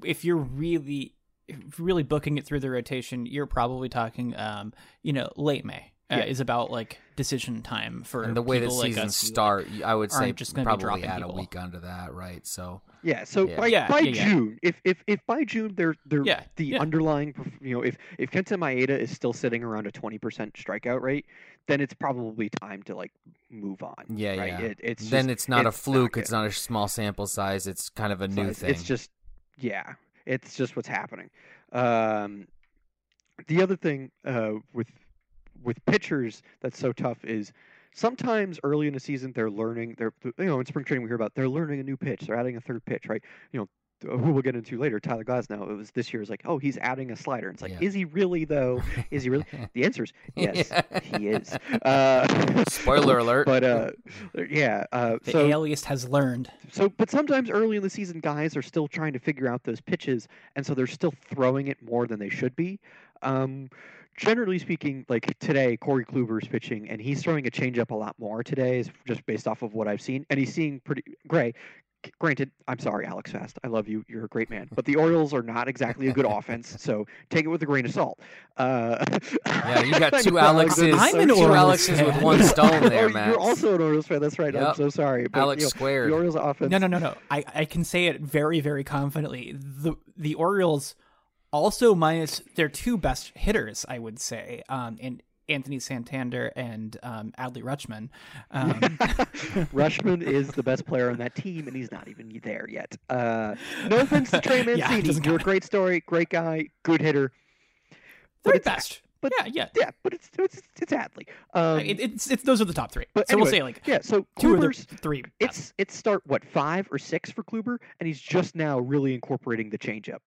If you're really if you're really booking it through the rotation, you're probably talking um, you know, late May. Uh, Yeah. is about like decision time for and the way that people like seasons who, like, start, I would say aren't just gonna be probably dropping add a week onto that, right? So Yeah, so Yeah. by Yeah, by yeah, yeah. June, if if if by June they're they're Yeah, the yeah. underlying, you know, if if Kenta Maeda is still sitting around a 20% strikeout rate, then it's probably time to like move on. yeah, right? yeah. It, it's then just- it's not a fluke. good. it's not a small sample size. It's kind of a new size. thing. It's just, yeah, it's just what's happening. Um, the other thing uh, with with pitchers that's so tough is sometimes early in the season they're learning. They're you know in spring training we hear about they're learning a new pitch. They're adding a third pitch, right? You know. Who we'll get into later, Tyler Glasnow. It was this year. Is like, oh, he's adding a slider. It's like, Yeah. is he really though? Is he really? [LAUGHS] The answer is yes, Yeah. he is. Uh, [LAUGHS] Spoiler alert. But uh, yeah. Uh, the so aliast has learned. so, but sometimes early in the season, guys are still trying to figure out those pitches, and so they're still throwing it more than they should be. Um, generally speaking, like today, Corey Kluber is pitching, and he's throwing a changeup a lot more today, is just based off of what I've seen, and he's seeing pretty Gray. Granted, I'm sorry, Alex Fast. I love you. You're a great man. But the Orioles are not exactly a good [LAUGHS] offense, so take it with a grain of salt. Uh, yeah, [LAUGHS] you got I two know, I'm Alexes. just I'm so an two sorry. Orioles Alexes with one stone [LAUGHS] there, oh, man. You're also an Orioles fan. That's right. I'm so sorry. But, Alex you know, squared. The Orioles offense. No, no, no, no. I, I can say it very, very confidently. The the Orioles also minus their two best hitters, I would say, um, and Anthony Santander and um, Adley Rutschman. Um, [LAUGHS] Rutschman is the best player on that team, and he's not even there yet. Uh, no offense to Trey [LAUGHS] Mancini. doesn't You're a great story, great guy, good hitter. But third best. but- yeah, yeah. Yeah, but it's it's it's Adley. Um, it, it's it's those are the top three. but so we'll say like yeah, so two of the Kluber's three. best. it's it's start what five or six for Kluber, and he's just now really incorporating the changeup.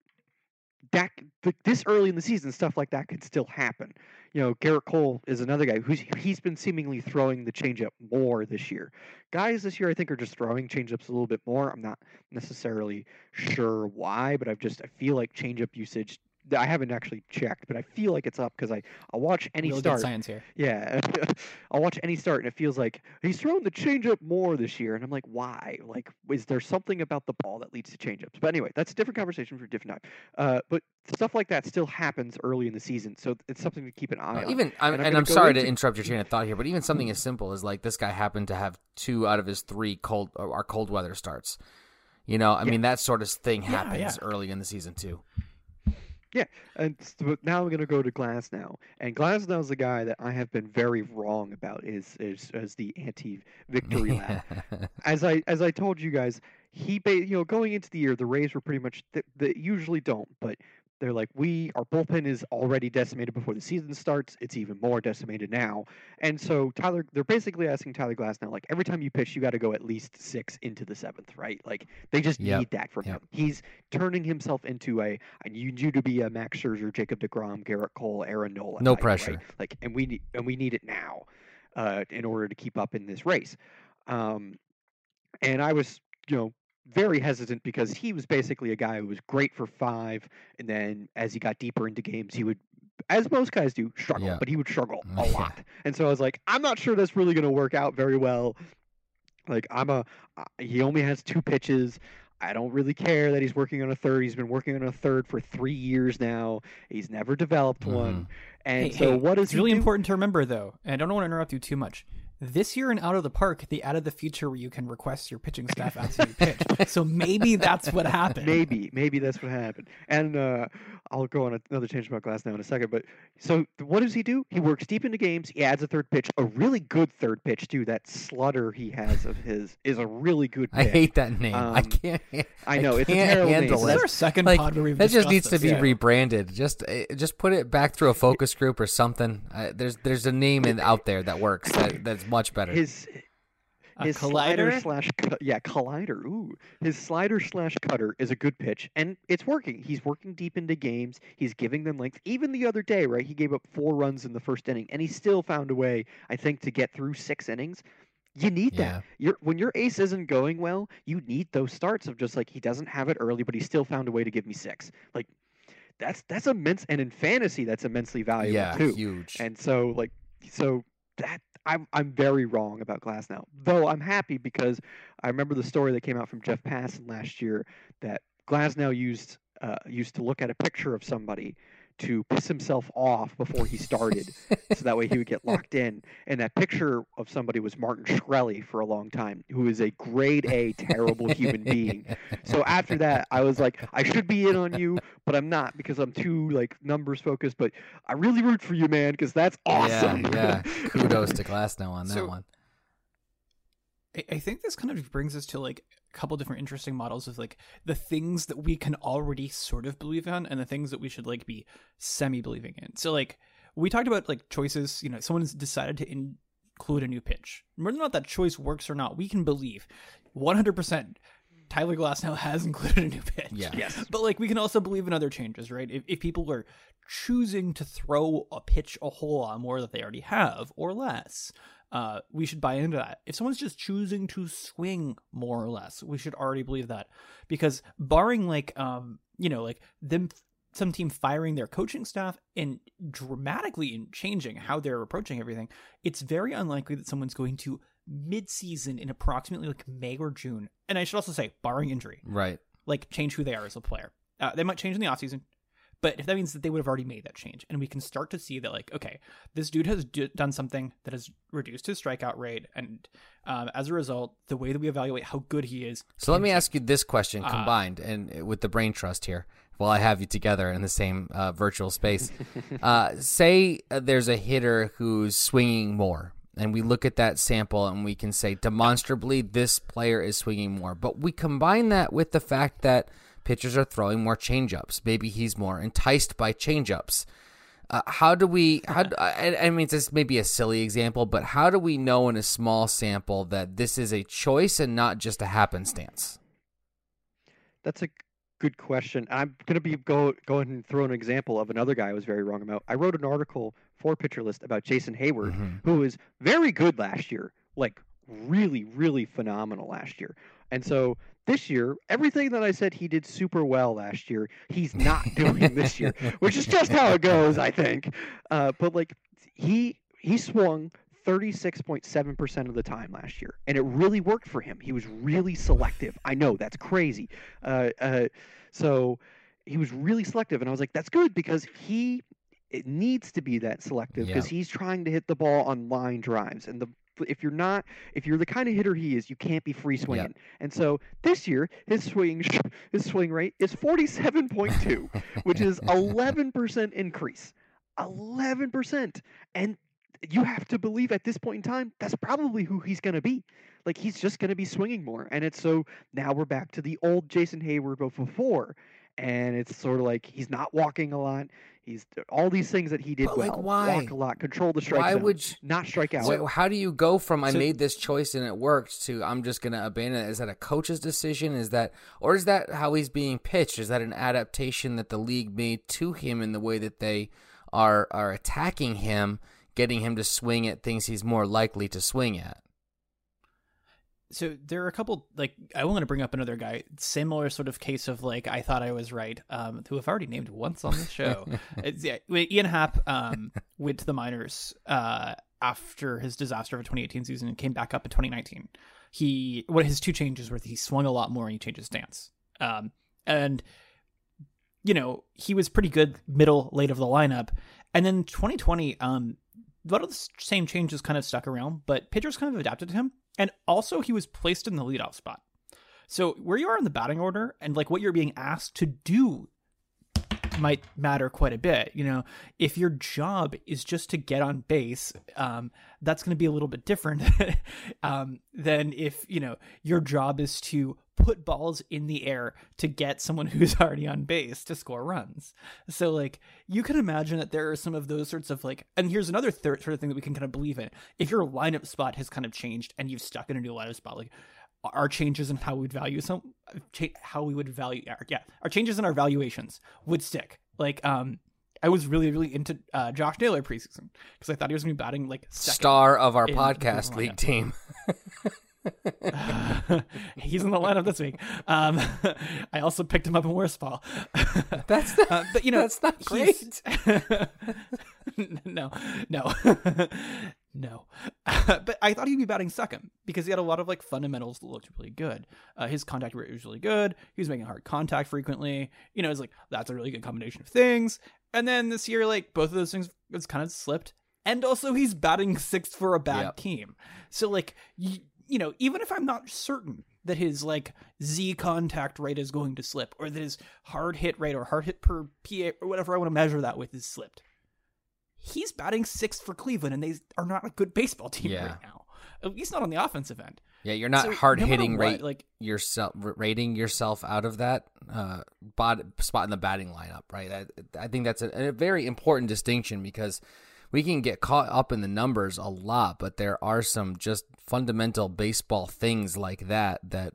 That th- this early in the season, stuff like that could still happen. You know, Gerrit Cole is another guy who's he's been seemingly throwing the changeup more this year. Guys this year, I think, are just throwing changeups a little bit more. I'm not necessarily sure why, but I've just I feel like changeup usage I haven't actually checked, but I feel like it's up because I I'll watch any Real start. good science here. Yeah, [LAUGHS] I'll watch any start, and it feels like he's throwing the changeup more this year, and I'm like, why? Like, is there something about the ball that leads to changeups? But anyway, that's a different conversation for a different time. Uh, but stuff like that still happens early in the season, so it's something to keep an eye uh, on. Even I'm, And and I'm I'm, gonna go sorry to interrupt your train of thought here, but even something mm-hmm. as simple as like this guy happened to have two out of his three cold or our cold weather starts. You know, I Yeah. mean that sort of thing Yeah, happens yeah. early in the season too. Yeah, and but now I'm going to go to Glasnow, and Glasnow is the guy that I have been very wrong about is is as the anti-victory [LAUGHS] lap. as I as I told you guys, he ba- you know going into the year, the Rays were pretty much th- they usually don't, but they're like we our bullpen is already decimated before the season starts. It's even more decimated now, and so Tyler they're basically asking Tyler Glasnow like every time you pitch, you got to go at least six into the seventh, right? Like they just Yep, need that from yep. him. He's turning himself into a I need you to be a Max Scherzer, Jacob Degrom, Gerrit Cole, Aaron Nola. No type, right? pressure. Like, and we need and we need it now, uh, in order to keep up in this race. Um, and I was, you know, very hesitant because he was basically a guy who was great for five, and then as he got deeper into games, he would, as most guys do, struggle. Yeah. But he would struggle [LAUGHS] a lot, and so I was like, I'm not sure that's really going to work out very well. Like I'm a, uh, he only has two pitches. I don't really care that he's working on a third. He's been working on a third for three years now. He's never developed one. And Hey, so hey, what does It's he really do? important to remember, though, and I don't want to interrupt you too much. This year in Out of the Park, they added the feature where you can request your pitching staff after you pitch. So maybe that's what happened. Maybe, maybe that's what happened. And uh, I'll go on another change about Glasnow in a second. But so what does he do? He works deep into games. He adds a third pitch, a really good third pitch too. That slutter he has of his is a really good. I hate that name. I Um, can't. I know it's a can't terrible handle name. This is it. our second Like, pod where we've that just discussed needs to be yeah. rebranded. Just uh, just put it back through a focus group or something. Uh, there's there's a name in, out there that works. That, that's much better. His his slider slash yeah collider. Ooh, his slider slash cutter is a good pitch, and it's working. He's working deep into games. He's giving them length. Even the other day, right? He gave up four runs in the first inning, and he still found a way. I think to get through six innings. You need Yeah. that. Your when your ace isn't going well, you need those starts of just like he doesn't have it early, but he still found a way to give me six. Like that's that's immense, and in fantasy, that's immensely valuable yeah, too. huge. And so like so that I'm I'm very wrong about Glasnow. Though I'm happy because I remember the story that came out from Jeff Passan last year that Glasnow used uh, used to look at a picture of somebody to piss himself off before he started, so that way he would get [LAUGHS] locked in. And that picture of somebody was Martin Shkreli for a long time, who is a grade A terrible human being. So after that, I was like, I should be in on you, but I'm not because I'm too like numbers focused. But I really root for you, man, because that's awesome. Yeah, yeah. [LAUGHS] Kudos to Glasnow on that So- one. I- I think this kind of brings us to like a couple different interesting models of like the things that we can already sort of believe in and the things that we should like be semi believing in. So like we talked about like choices, you know, someone's decided to include a new pitch. Whether or not that choice works or not, we can believe 100% Tyler Glasnow has [LAUGHS] included a new pitch. Yeah. Yes. But like we can also believe in other changes, right? If, if people are choosing to throw a pitch a whole lot more that they already have or less, uh, we should buy into that. If someone's just choosing to swing more or less, we should already believe that. Because barring like um, you know, like them some team firing their coaching staff and dramatically in changing how they're approaching everything, it's very unlikely that someone's going to mid-season in approximately like May or June. And I should also say, barring injury, Right. like change who they are as a player. Uh, they might change in the offseason, but if that means that they would have already made that change, and we can start to see that, like, okay, this dude has d- done something that has reduced his strikeout rate, and um, as a result, the way that we evaluate how good he is. So let me change. ask you this question Uh, combined and uh, with the brain trust here while I have you together in the same uh, virtual space. [LAUGHS] uh, say uh, there's a hitter who's swinging more, and we look at that sample and we can say demonstrably this player is swinging more. But we combine that with the fact that pitchers are throwing more changeups. Maybe he's more enticed by changeups. Uh, how do we? How do, I, I mean, this may be a silly example, but how do we know in a small sample that this is a choice and not just a happenstance? That's a good question. I'm gonna be go going and throw an example of another guy I was very wrong about. I wrote an article for Pitcher List about Jason Heyward, Mhm. who was very good last year, like really, really phenomenal last year. And so this year, everything that I said he did super well last year, he's not doing this year, [LAUGHS] which is just how it goes, I think. Uh, but like he he swung 36.7% of the time last year, and it really worked for him. He was really selective. I know that's crazy. Uh, uh, so he was really selective, and I was like, that's good because he it needs to be that selective because he's trying to hit the ball on line drives, and the if you're not if you're the kind of hitter he is, you can't be free swinging. And so this year, his swing [LAUGHS] his swing rate is 47.2, which is 11% increase. 11%. And you have to believe at this point in time, that's probably who he's going to be. Like he's just going to be swinging more. And it's so now we're back to the old Jason Heyward of before. And it's sort of like he's not walking a lot. He's all these things that he did But, like, well. why? Walk a lot, control the strike Why zone, would you- not strike out. So how do you go from I So- made this choice and it worked to I'm just going to abandon it? Is that a coach's decision? Is that or is that how he's being pitched? Is that an adaptation that the league made to him in the way that they are are attacking him, getting him to swing at things he's more likely to swing at? So there are a couple like I want to bring up another guy, similar sort of case of like I thought I was right, um, who I've already named once on the show. [LAUGHS] it's, yeah, Ian Happ um, went to the minors uh, after his disaster of a 2018 season and came back up in 2019. He what his two changes were he swung a lot more and he changed his stance. Um, and you know he was pretty good middle late of the lineup, and then 2020 um. A lot of the same changes kind of stuck around, but pitchers kind of adapted to him. And also, he was placed in the leadoff spot. So, where you are in the batting order and like what you're being asked to do might matter quite a bit. You know, if your job is just to get on base, um, that's going to be a little bit different [LAUGHS] um, than if, you know, your job is to put balls in the air to get someone [LAUGHS] who's already on base to score runs. So, like, you can imagine that there are some of those sorts of like, and here's another third sort of thing that we can kind of believe in. If your lineup spot has kind of changed and you've stuck in a new lineup spot, like, our changes in how we'd value some, how we would value, our, yeah, our changes in our valuations would stick. Like, um, I was really, really into uh, Josh Naylor preseason because I thought he was going to be batting like. Star of our podcast league team. [LAUGHS] [LAUGHS] He's in the lineup this week. Um, [LAUGHS] I also picked him up in worst ball. [LAUGHS] That's not, Uh, but you know, that's not great. no, no, no. but I thought he'd be batting second because he had a lot of like fundamentals that looked really good. Uh, his contact rate was really good. He was making hard contact frequently. You know, it's like that's a really good combination of things. And then this year, like both of those things it's kind of slipped. And also, he's batting sixth for a bad Yep. team. So like you, you know, even if I'm not certain that his like Z contact rate is going to slip, or that his hard hit rate or hard hit per PA or whatever I want to measure that with is slipped, he's batting sixth for Cleveland, and they are not a good baseball team Yeah. right now. At least not on the offensive end. yeah, you're not So, hard matter hitting what, rate like yourself rating yourself out of that uh bot, spot in the batting lineup, right? I, I think that's a, a very important distinction because we can get caught up in the numbers a lot, but there are some just fundamental baseball things like that that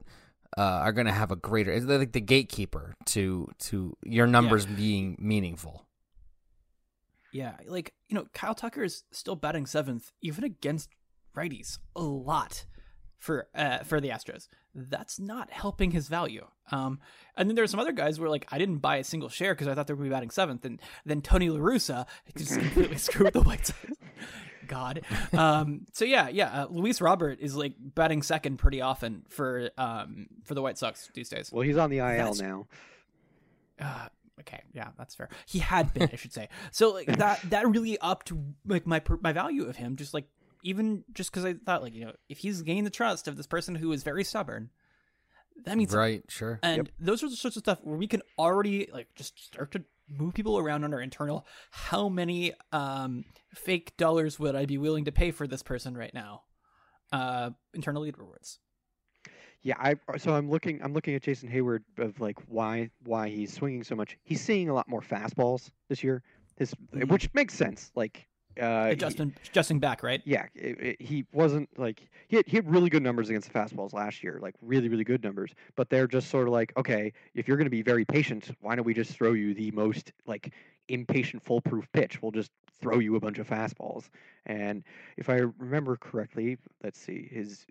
uh, are going to have a greater. It's like the gatekeeper to to your numbers being meaningful. Yeah, like you know, Kyle Tucker is still batting seventh, even against righties, a lot for uh, for the Astros. That's not helping his value. Um, and then there's some other guys where like I didn't buy a single share because I thought they were going to be batting seventh, and then Tony La Russa just completely [LAUGHS] screwed the White Sox. God. Um, so yeah, yeah. Uh, Luis Robert is like batting second pretty often for um for the White Sox these days. Well, he's on the IL That's- now. Uh, okay, yeah, that's fair. He had been, I should say. So like that that really upped like my per- my value of him. Just like even just because I thought like you know if he's gained the trust of this person who is very stubborn, that means Right, sure. and those are the sorts of stuff where we can already like just start to move people around on our internal. How many um fake dollars would I be willing to pay for this person right now? Uh, internal lead rewards. Yeah, I so I'm looking I'm looking at Jason Heyward of like why why he's swinging so much. He's seeing a lot more fastballs this year. His Mhm. which makes sense. Like Uh, he- Adjusting, adjusting back, right? yeah, it, it- he wasn't like he had, he had really good numbers against the fastballs last year, like really really good numbers. But they're just sort of like, okay, if you're going to be very patient, why don't we just throw you the most like impatient foolproof pitch? We'll just throw you a bunch of fastballs. And if I remember correctly, let's see, his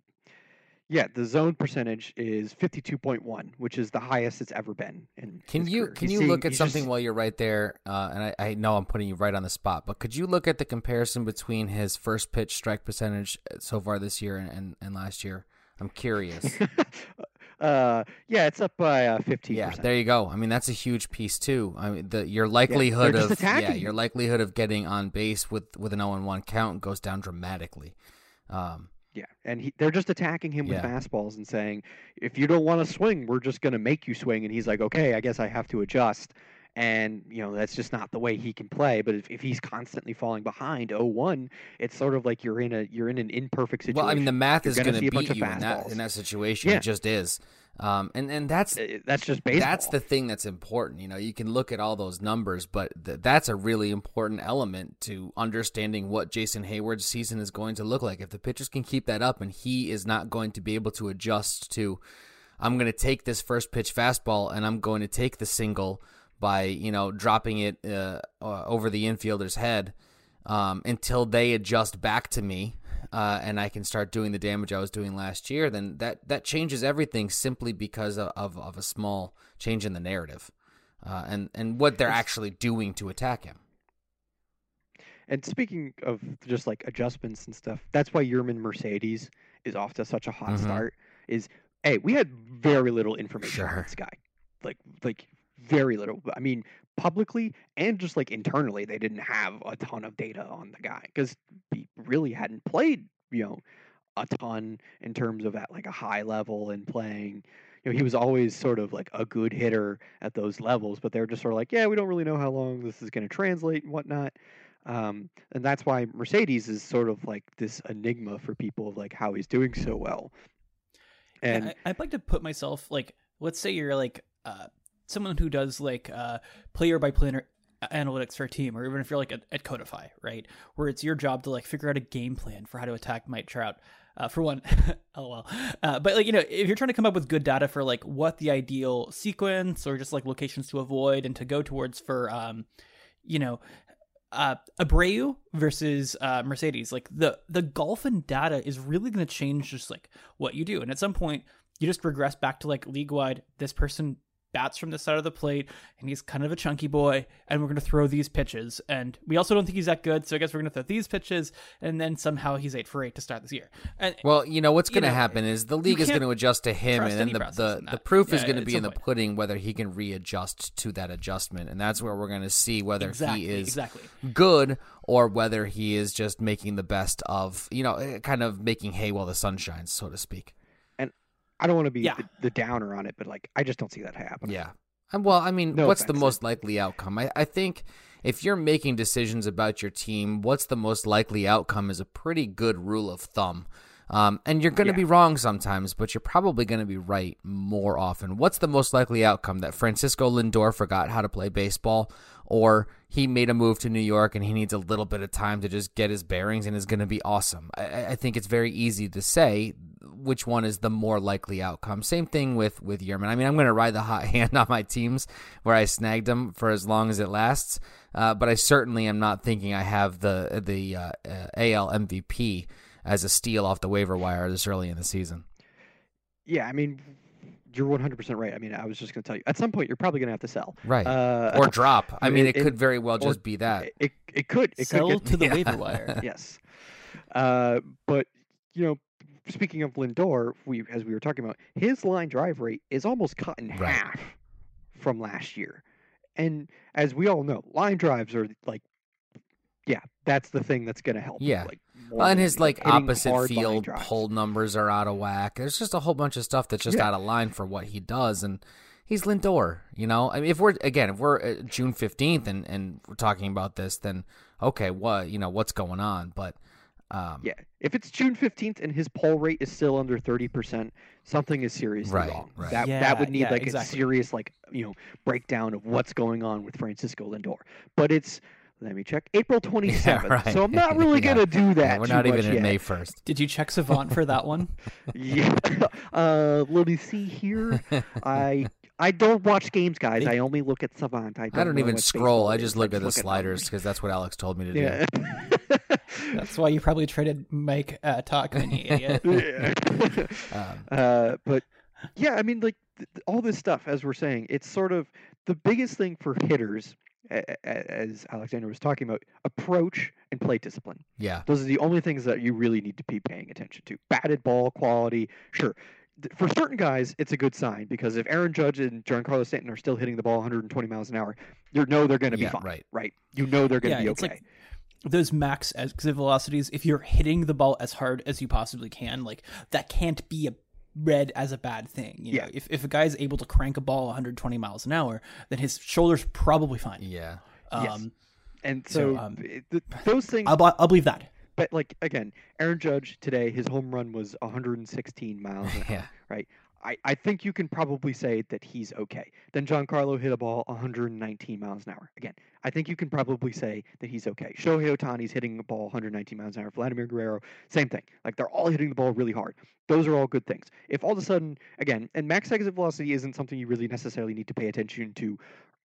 yeah, the zone percentage is 52.1, which is the highest it's ever been. In Can you career. can He's you seeing- look at something just- while you're right there? Uh, and I, I know I'm putting you right on the spot, but could you look at the comparison between his first pitch strike percentage uh, so far this year and, and, and last year? I'm curious. [LAUGHS] uh, yeah, it's up by uh, 15%. yeah, there you go. I mean, that's a huge piece too. I mean, the your likelihood just of yeah, your likelihood of getting on base with with an 0 1 count goes down dramatically. Um, Yeah, and he, they're just attacking him with Yeah. fastballs and saying, "If you don't want to swing, we're just going to make you swing." And he's like, "Okay, I guess I have to adjust." And you know that's just not the way he can play. But if, if he's constantly falling behind 0-1, it's sort of like you're in a you're in an imperfect situation. well, I mean, the math You're is going bunch beat you in that in that situation. Yeah. It just is. Um, and and that's that's just baseball. That's the thing that's important. You know, you can look at all those numbers, but th- that's a really important element to understanding what Jason Heyward's season is going to look like. If the pitchers can keep that up and he is not going to be able to adjust to, I'm going to take this first pitch fastball and I'm going to take the single by, you know, dropping it uh, uh, over the infielder's head um, until they adjust back to me uh, and I can start doing the damage I was doing last year, then that, that changes everything simply because of, of, of a small change in the narrative uh, and, and what they're actually doing to attack him. And speaking of just like adjustments and stuff, that's why Yermin Mercedes is off to such a hot Mhm. start. Is hey, we had very little information Sure. on this guy, like like very little. I mean, publicly and just like internally, they didn't have a ton of data on the guy because he really hadn't played, you know, a ton in terms of at like a high level and playing. You know, he was always sort of like a good hitter at those levels, but they're just sort of like, yeah, we don't really know how long this is going to translate and whatnot. Um, and that's why Mercedes is sort of like this enigma for people of like how he's doing so well. And yeah, I, I'd like to put myself like, let's say you're like uh, someone who does like uh, player by player analytics for a team, or even if you're like at, at Codify, right, where it's your job to like figure out a game plan for how to attack Mike Trout. Uh, for one, [LAUGHS] oh well, uh, but like you know, if you're trying to come up with good data for like what the ideal sequence or just like locations to avoid and to go towards for, um, you know, uh, Abreu versus uh, Mercedes, like the the golf and data is really going to change just like what you do. And at some point, you just regress back to like league wide. This person bats from the side of the plate, and he's kind of a chunky boy, and we're going to throw these pitches. And we also don't think he's that good, so I guess we're going to throw these pitches, and then somehow he's eight for eight to start this year. And Well, you know what's going to happen is the league is going to adjust to him, and then the the, the proof is going to be in the point. pudding whether he can readjust to that adjustment, and that's where we're going to see whether exactly, he is exactly. good or whether he is just making the best of you know, eh, kind of making hay while the sun shines, so to speak. I don't want to be Yeah. the, the downer on it, but like I just don't see that happening. Yeah. Well, I mean, No what's the most likely outcome? I, I think if you're making decisions about your team, what's the most likely outcome is a pretty good rule of thumb. Um, and you're going to Yeah. be wrong sometimes, but you're probably going to be right more often. What's the most likely outcome? That Francisco Lindor forgot how to play baseball, or he made a move to New York and he needs a little bit of time to just get his bearings and is going to be awesome. I- I, think it's very easy to say which one is the more likely outcome. Same thing with with Yermin. I mean, I'm going to ride the hot [LAUGHS] hand on my teams where I snagged them for as long as it lasts, uh, but I certainly am not thinking I have the the uh, uh, AL MVP as a steal off the waiver wire this early in the season. Yeah, I mean, you're 100% right. I mean, I was just going to tell you, at some point, you're probably going to have to sell. Right. Uh, or drop. I mean, it, it- could very well just be that. It, it could. It Sell could get, to the [LAUGHS] Yeah. waiver wire. [LAUGHS] yes. Uh, but you know, speaking of Lindor, we as we were talking about, his line drive rate is almost cut in Right. half from last year. And as we all know, line drives are like, yeah, that's the thing that's going to help. Yeah. Like, more Well, and his like opposite field drives. pull numbers are out of whack. There's just a whole bunch of stuff that's just Yeah. out of line for what he does, and he's Lindor. You know, I mean, if we're again, if we're uh, June fifteenth and and we're talking about this, then okay, what you know, what's going on? But um, Yeah, if it's June fifteenth and his poll rate is still under thirty percent, something is seriously Right, wrong. right. That Yeah, that would need yeah, like exactly. a serious like you know breakdown of what's going on with Francisco Lindor. But it's Let me check. April [LAUGHS] 27th. right. So I'm not really [LAUGHS] Yeah. gonna do that. Yeah, we're too not even much at yet. May first. Did you check Savant for that one? [LAUGHS] Yeah. Uh, let me see here. I I don't watch games, guys. I only look at Savant. I don't, I don't even scroll. I just look at the numbers. sliders because that's what Alex told me to do. That's why you probably traded Mike uh, Tauchman, you idiot. yeah. Um, uh, but yeah, I mean, like th- th- all this stuff, as we're saying, it's sort of the biggest thing for hitters, a- a- as Alexander was talking about, approach and play discipline. yeah. Those are the only things that you really need to be paying attention to. Batted ball quality, sure. For certain guys, it's a good sign because if Aaron Judge and Giancarlo Stanton are still hitting the ball 120 miles an hour, you know they're going to Yeah, be fine, right. right? You know they're going to Yeah, be it's okay. like those max exit velocities. If you're hitting the ball as hard as you possibly can, like that can't be a read as a bad thing. You know, Yeah. if if a guy's able to crank a ball 120 miles an hour, then his shoulder's probably fine. Yeah. Yes. Um, and so, so, um, it- those things I'll, I'll believe that. but like again, Aaron Judge today, his home run was 116 miles an [LAUGHS] hour. Yeah. Right. I, I think you can probably say that he's okay. Then Giancarlo hit a ball 119 miles an hour. Again, I think you can probably say that he's okay. Shohei Ohtani's hitting a ball 119 miles an hour. Vladimir Guerrero, same thing. Like they're all hitting the ball really hard. Those are all good things. If all of a sudden, again, and max exit velocity isn't something you really necessarily need to pay attention to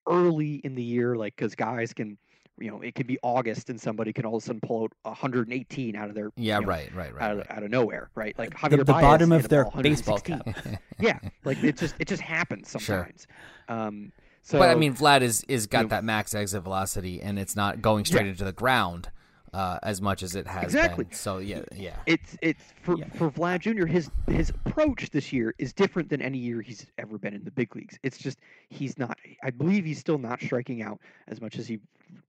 early in the year, like because guys can, you know, it could be August and somebody can all of a sudden pull out 118 out of their Yeah. you know, right. Right. Right. out of, right. out of nowhere, right? Like The, Javier the Baez bottom of their ball baseball cap. [LAUGHS] Yeah, like it just it just happens [LAUGHS] Sure. sometimes. Um, so but I mean, Vlad is is got know- that max exit velocity, and it's not going straight Yeah. into the ground uh, as much as it has Exactly. been. So yeah, yeah, it's it's for Yeah. for Vlad Jr. His his approach this year is different than any year he's ever been in the big leagues. It's just he's not. I believe he's still not striking out as much as he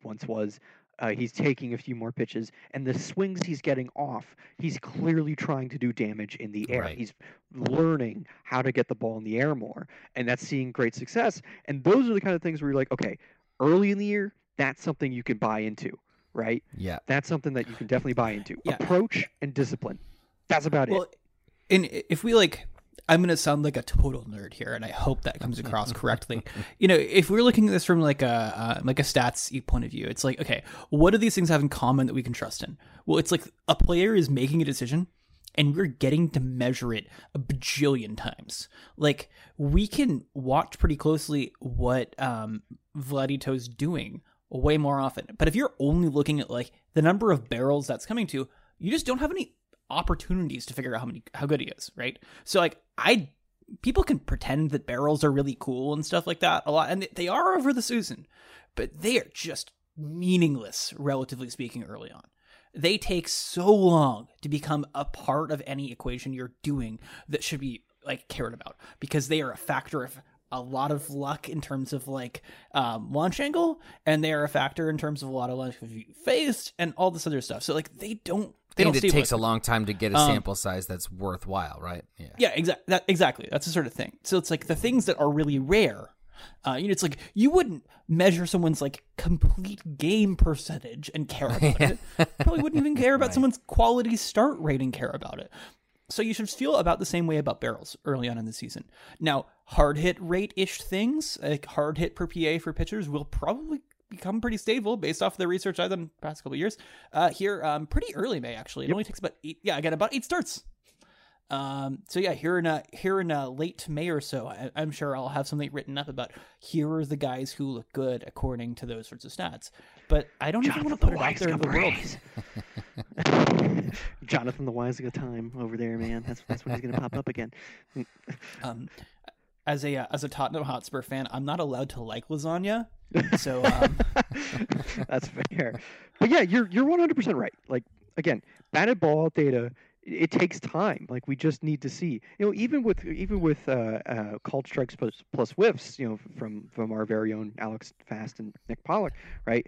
once was. Uh, he's taking a few more pitches, and the swings he's getting off, he's clearly trying to do damage in the air. Right. He's learning how to get the ball in the air more, and that's seeing great success. And those are the kind of things where you're like, okay, early in the year, that's something you can buy into, right? yeah. That's something that you can definitely buy into. Yeah. Approach and discipline. That's about Well, it. and if we like, I'm gonna sound like a total nerd here, and I hope that comes across [LAUGHS] correctly. You know, if we're looking at this from like a uh, like a stats point of view, it's like, okay, what do these things have in common that we can trust in? Well, it's like a player is making a decision, and we're getting to measure it a bajillion times. Like we can watch pretty closely what um, Vladito's doing way more often. But if you're only looking at like the number of barrels that's coming to, you just don't have any opportunities to figure out how many how good he is, right? So like I people can pretend that barrels are really cool and stuff like that a lot and they are over the season, but they are just meaningless relatively speaking early on. They take so long to become a part of any equation you're doing that should be like cared about because they are a factor of a lot of luck in terms of like um, launch angle, and they are a factor in terms of a lot of launch you faced and all this other stuff. So like they don't they and it takes a long time to get a Um, sample size that's worthwhile, right? Yeah. yeah, exactly. That exactly. That's the sort of thing. So it's like the things that are really rare. Uh, you know, it's like you wouldn't measure someone's like complete game percentage and care about [LAUGHS] it. Probably wouldn't even care about [LAUGHS] Right. someone's quality start rate and care about it. So you should feel about the same way about barrels early on in the season. Now, hard hit rate ish things, like hard hit per PA for pitchers, will probably become pretty stable based off the research I've done the past couple of years. Uh, here, um, pretty early May actually. It only takes about eight. Yeah, I got about eight starts. Um, so yeah, here in uh here in uh, late May or so, I, I'm sure I'll have something written up about here are the guys who look good according to those sorts of stats. But I don't even want to put it out there in the world. [LAUGHS] [LAUGHS] Jonathan the Wise got time over there, man. That's that's when he's gonna pop up again. Um, as a uh, as a Tottenham Hotspur fan, I'm not allowed to like lasagna. [LAUGHS] So um, [LAUGHS] That's fair. But yeah, you're you're 100 percent right. Like again, batted ball data. It takes time. Like we just need to see. You know, even with even with uh, uh, called strikes plus, plus whiffs. You know, from from our very own Alex Fast and Nick Pollack, right?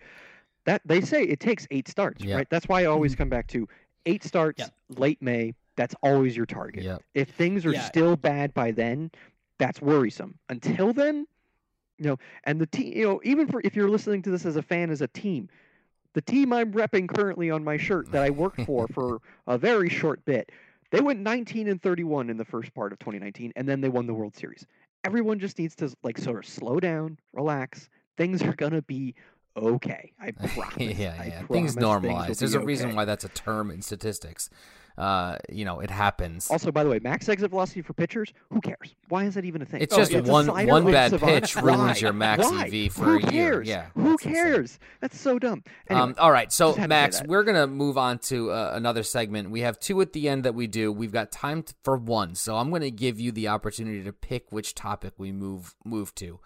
That they say it takes eight starts, Yeah. right? That's why I always come back to eight starts, Yeah. late May. That's always your target. Yep. If things are Yeah. still bad by then, that's worrisome. Until then, you know, and the team, you know, even for if you're listening to this as a fan, as a team, the team I'm repping currently on my shirt that I worked for [LAUGHS] for a very short bit, they went 19 and 31 in the first part of 2019, and then they won the World Series. Everyone just needs to like sort of slow down, relax. Things are gonna be okay. I [LAUGHS] promise. yeah, I yeah. promise Things normalize. be There's a reason okay. why that's a term in statistics. Uh, you know, it happens. Also, by the way, max exit velocity for pitchers, who cares? Why is that even a thing? It's Oh, just a one- one on bad pitch ruins your max Why? EV for Who a year. Yeah, Who that's insane. cares? That's so dumb. Anyway, um, all right, so just had to say Max, we're gonna move on to uh, another segment. We have two at the end that we do. We've got time t- for one, so I'm gonna give you the opportunity to pick which topic we move move to.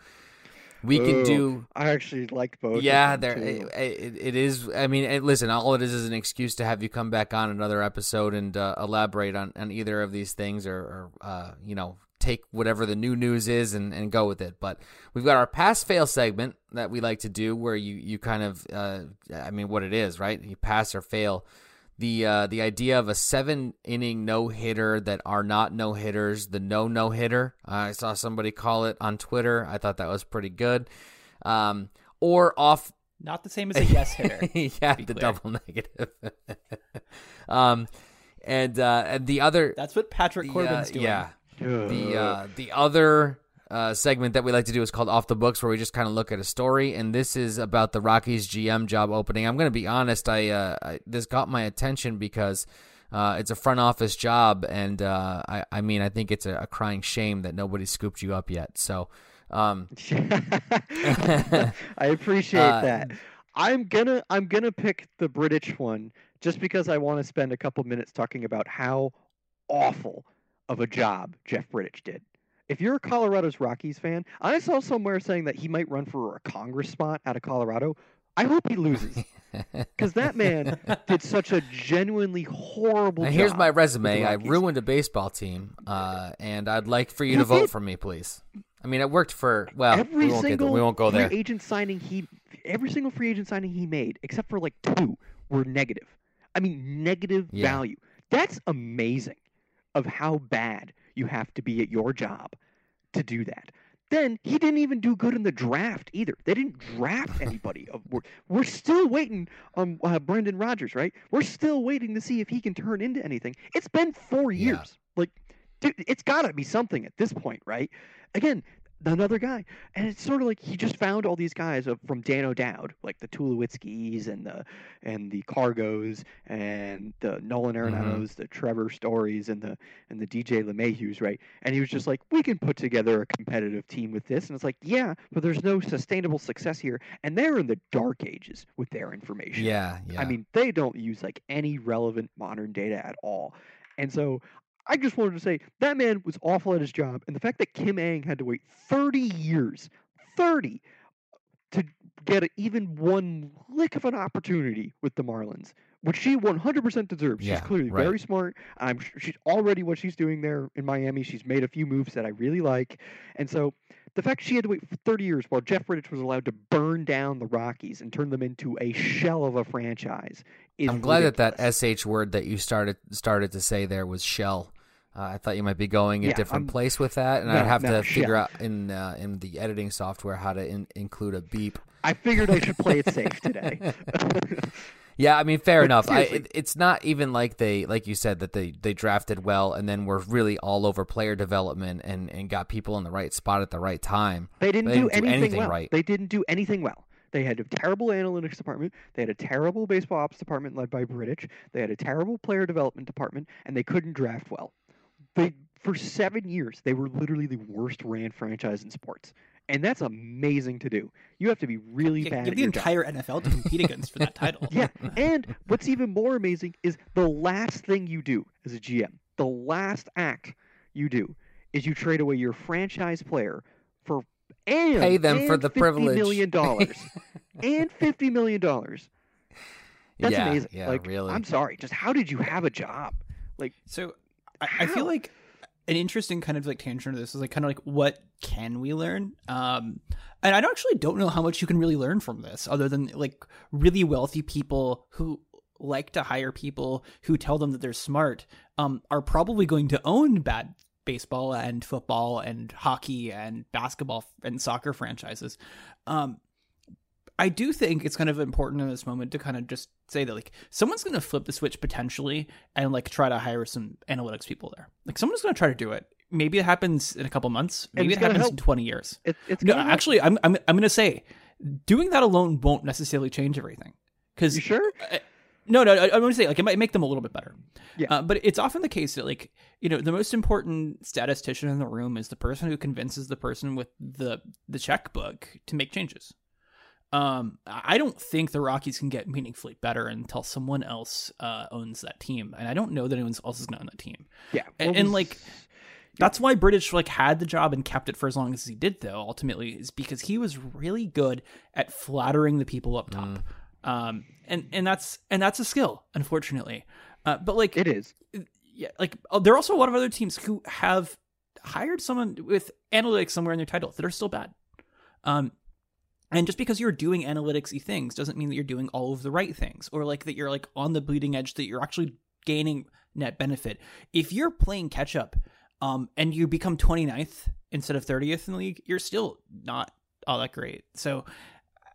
We can do I actually like both. yeah, there it, it, it is. I mean, it, listen, all it is is an excuse to have you come back on another episode and uh, elaborate on, on either of these things, or, or uh, you know, take whatever the new news is and, and go with it. But we've got our pass fail segment that we like to do, where you you kind of, uh, I mean, what it is, right? You pass or fail. The uh, the idea of a seven inning no hitter that are not no hitters, the no no hitter. I saw somebody call it on Twitter. I thought that was pretty good. Um, or off Not the same as a yes hitter. [LAUGHS] yeah, the clear. double [LAUGHS] negative. um, and uh, and the other, That's what Patrick the, uh, Corbin's doing. yeah, the uh, the other uh, segment that we like to do is called off the books, where we just kind of look at a story, and this is about the Rockies GM job opening. I'm going to be honest, I, uh, I this got my attention because. Uh, it's a front office job, and uh, I, I mean, I think it's a, a crying shame that nobody scooped you up yet. So, um, [LAUGHS] I appreciate [LAUGHS] Uh, that. I'm gonna I'm gonna pick the British one just because I want to spend a couple minutes talking about how awful of a job Jeff Bridich did. If you're a Colorado's Rockies fan, I saw somewhere saying that he might run for a Congress spot out of Colorado. I hope he loses [LAUGHS] because that man did such a genuinely horrible Now, here's my resume. I ruined a baseball team, uh, and I'd like for you to vote did. for me, please. I mean, it worked for well. every we won't single we won't go free there. agent signing he every single free agent signing he made except for like two were negative i mean negative Yeah. value that's amazing of how bad you have to be at your job to do that then he didn't even do good in the draft either. They didn't draft [LAUGHS] anybody. Of- We're, we're still waiting on uh, Brendan Rodgers, right? We're still waiting to see if he can turn into anything. It's been four Yeah. years. Like, dude, it's got to be something at this point, right? Again, another guy, and it's sort of like he just found all these guys of, from Dan O'Dowd, like the Tulowitzkis and the and the Cargos and the Nolan mm-hmm. Arenados, the Trevor Stories and the and the DJ LeMahieu's, right? And he was just like, we can put together a competitive team with this, and it's like, yeah, but there's no sustainable success here, and they're in the dark ages with their information. Yeah, yeah. I mean, they don't use like any relevant modern data at all. And so I just wanted to say that man was awful at his job. And the fact that Kim Ng had to wait 30 years, 30, to get a, even one lick of an opportunity with the Marlins, which she 100% deserves. Yeah, she's clearly right. very smart. I'm sure she's already what she's doing there in Miami. She's made a few moves that I really like. And so the fact she had to wait for 30 years while Jeff Bridich was allowed to burn down the Rockies and turn them into a shell of a franchise is I'm glad that that sh word that you started started to say there was shell. Uh, I thought you might be going a Yeah, different I'm- place with that, and no, I'd have no, to figure shell. out in uh, in the editing software how to in, include a beep. I figured I should play it safe [LAUGHS] today. [LAUGHS] Yeah, I mean, fair But enough. I, it, it's not even like they, like you said, that they, they drafted well and then were really all over player development and, and got people in the right spot at the right time. They didn't, They do, didn't do anything, anything well. right. They didn't do anything well. They had a terrible analytics department. They had a terrible baseball ops department led by Bridich. They had a terrible player development department, and they couldn't draft well. They for seven years they were literally the worst ran franchise in sports, and that's amazing to do. You have to be really You bad. have at the your job. entire NFL to compete against for that [LAUGHS] title. Yeah, and what's even more amazing is the last thing you do as a GM, the last act you do is you trade away your franchise player for and Pay them for the 50 privilege. million dollars [LAUGHS] and fifty million dollars. That's yeah, amazing. Yeah, like, really. I'm sorry, just how did you have a job? Like, So I, I feel like an interesting kind of like tangent to this is like kind of like what can we learn? Um, and I don't- actually don't know how much you can really learn from this, other than like really wealthy people who like to hire people who tell them that they're smart. Um, are probably going to own bad baseball and football and hockey and basketball and soccer franchises. Um, I do think it's kind of important in this moment to kind of just say that like someone's going to flip the switch potentially and like try to hire some analytics people there. Like someone's going to try to do it. Maybe it happens in a couple months. Maybe it's it happens help. in 20 years. it, it's No, gonna help. actually I'm I'm I'm going to say doing that alone won't necessarily change everything. Because sure? no, no, I, I want to say like it might make them a little bit better. Yeah. Uh, but it's often the case that like you know the most important statistician in the room is the person who convinces the person with the the checkbook to make changes. Um, I don't think the Rockies can get meaningfully better until someone else uh, owns that team, and I don't know that anyone else is going to own that team. Yeah. And, and like that's why Bridich like had the job and kept it for as long as he did though ultimately is because he was really good at flattering the people up top. Um and and that's and that's a skill unfortunately. Uh, but like it is. yeah, like uh, there are also a lot of other teams who have hired someone with analytics somewhere in their title that are still bad. Um, and just because you're doing analyticsy things doesn't mean that you're doing all of the right things, or like that you're like on the bleeding edge that you're actually gaining net benefit. If you're playing catch up, um, and you become 29th instead of 30th in the league, you're still not all that great. So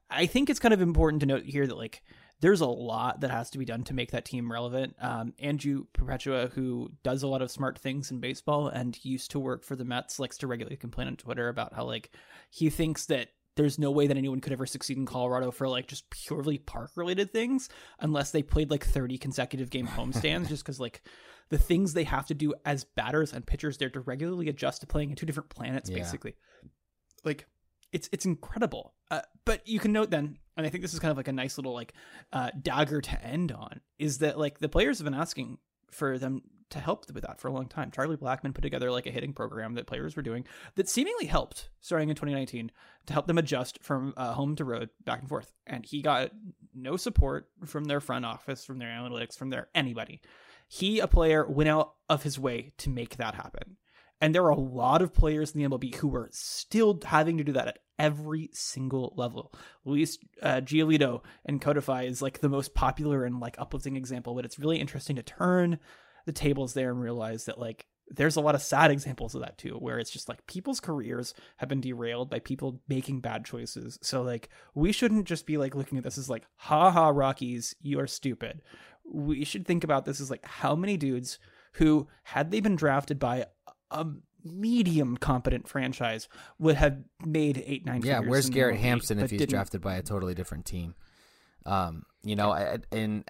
I think it's kind of important to note here that like there's a lot that has to be done to make that team relevant. Um, Andrew Perpetua, who does a lot of smart things in baseball and used to work for the Mets, likes to regularly complain on Twitter about how like he thinks that there's no way that anyone could ever succeed in Colorado for like just purely park related things unless they played like 30 consecutive game homestands [LAUGHS] just because like the things they have to do as batters and pitchers there to regularly adjust to playing in two different planets Yeah. basically like it's it's incredible uh, but you can note then and i think this is kind of like a nice little like uh, dagger to end on is that like the players have been asking for them to help with that for a long time. Charlie Blackmon put together like a hitting program that players were doing that seemingly helped starting in 2019 to help them adjust from uh, home to road back and forth. And he got no support from their front office from their analytics from their anybody. He a player went out of his way to make that happen. And there are a lot of players in the MLB who are still having to do that at every single level. Luis uh, Giolito and Codify is like the most popular and like uplifting example, but it's really interesting to turn the tables there and realize that like there's a lot of sad examples of that too, where it's just like people's careers have been derailed by people making bad choices. So like we shouldn't just be like looking at this as like, ha ha, Rockies, you are stupid. We should think about this as like how many dudes who, had they been drafted by a medium competent franchise, would have made eight nine. Yeah, where's Garrett Hampson if he's didn't. drafted by a totally different team? Um, you know, I- and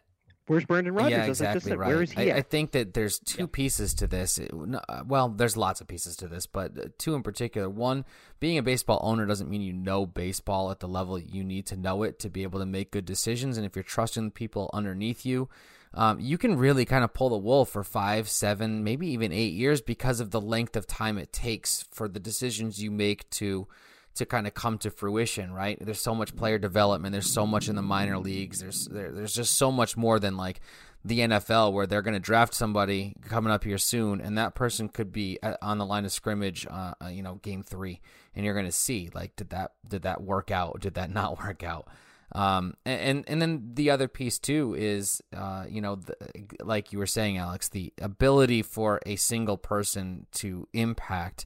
Where's Brendan Rodgers? yeah, as I just exactly said? right. Where is he I, I think that there's two pieces to this. It- no, uh, well, there's lots of pieces to this, but uh, two in particular. One, being a baseball owner doesn't mean you know baseball at the level you need to know it to be able to make good decisions. And if you're trusting the people underneath you, um, you can really kind of pull the wool for five, seven, maybe even eight years because of the length of time it takes for the decisions you make to to kind of come to fruition, right? There's so much player development. There's so much in the minor leagues. There's there, there's just so much more than like the NFL, where they're going to draft somebody coming up here soon, and that person could be at, on the line of scrimmage, uh, uh, you know, game three, and you're going to see like did that did that work out? Did that [LAUGHS] not work out? Um, and and then the other piece too is, uh, you know, the, like you were saying, Alex, the ability for a single person to impact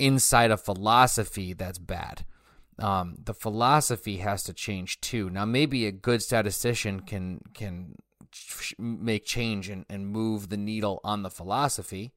inside a philosophy that's bad. Um, the philosophy has to change too. Now, maybe a good statistician can can make change and, and move the needle on the philosophy.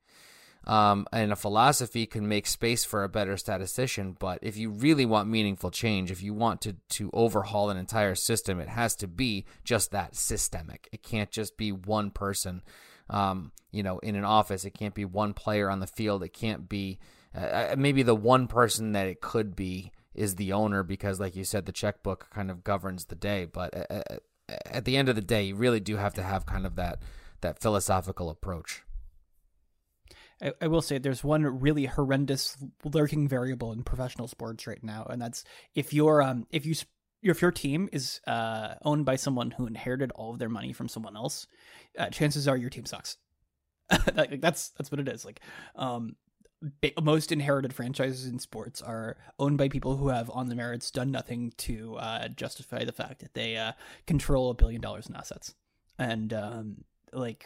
Um, and a philosophy can make space for a better statistician. But if you really want meaningful change, if you want to, to overhaul an entire system, it has to be just that systemic. It can't just be one person, um, you know, in an office. It can't be one player on the field. It can't be uh, maybe the one person that it could be is the owner because, like you said, the checkbook kind of governs the day. But at, at the end of the day, you really do have to have kind of that that philosophical approach. I, will say there's one really horrendous lurking variable in professional sports right now, and that's if your um if you if your team is uh owned by someone who inherited all of their money from someone else, uh, chances are your team sucks. [LAUGHS] like, that's that's what it is. Like um most inherited franchises in sports are owned by people who have on the merits done nothing to uh, justify the fact that they uh, control a billion dollars in assets and um, like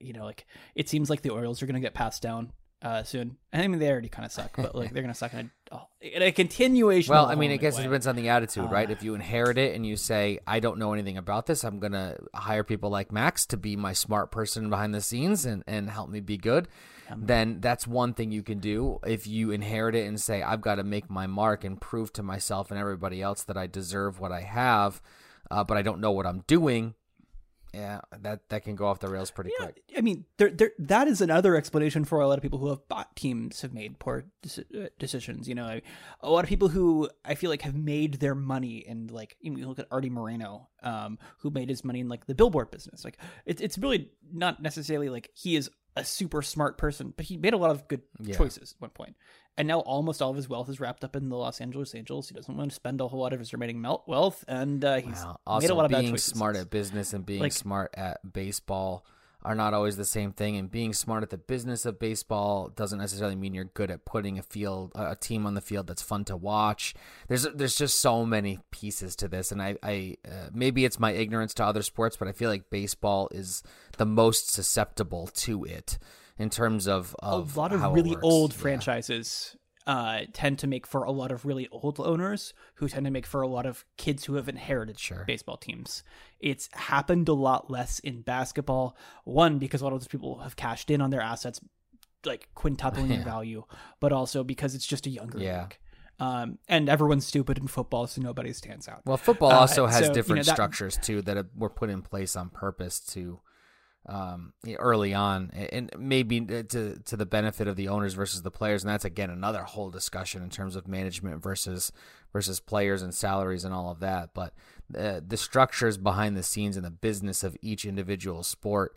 you know like it seems like the Orioles are going to get passed down uh, soon I mean they already kind of suck but like they're going to suck in a, in a continuation Well, I mean, I guess it depends on the attitude, right? Uh, If you inherit it and you say, "I don't know anything about this. I'm gonna hire people like Max to be my smart person behind the scenes and and help me be good," then that's one thing you can do. If you inherit it and say, I've got to make my mark and prove to myself and everybody else that I deserve what I have, uh, but I don't know what I'm doing, yeah, that that can go off the rails pretty Yeah, quick. I mean, there, there, that is another explanation for a lot of people who have bought teams have made poor deci- uh, decisions. You know, a lot of people who I feel like have made their money in like you, know, you look at Arte Moreno, um, who made his money in like the billboard business. Like, it's it's really not necessarily like he is a super smart person, but he made a lot of good Yeah. choices at one point. And now almost all of his wealth is wrapped up in the Los Angeles Angels. He doesn't want to spend a whole lot of his remaining wealth, and uh, he's Wow. made Also, a lot of bad being smart at business and being Like- smart at baseball are not always the same thing. And being smart at the business of baseball doesn't necessarily mean you're good at putting a field, a team on the field that's fun to watch. There's there's just so many pieces to this, and I, I uh, maybe it's my ignorance to other sports, but I feel like baseball is the most susceptible to it in terms of, of a lot of how really works. old Yeah. franchises uh, tend to make for a lot of really old owners who tend to make for a lot of kids who have inherited Sure. baseball teams. It's happened a lot less in basketball. One, because a lot of those people have cashed in on their assets, like quintupling in [LAUGHS] value, but also because it's just a younger Yeah. league. Um, and everyone's stupid in football, so nobody stands out. Well, football Uh, also has so, you different know, that- structures too that were put in place on purpose to um, early on, and maybe to to the benefit of the owners versus the players, and that's again another whole discussion in terms of management versus versus players and salaries and all of that. But the the structures behind the scenes and the business of each individual sport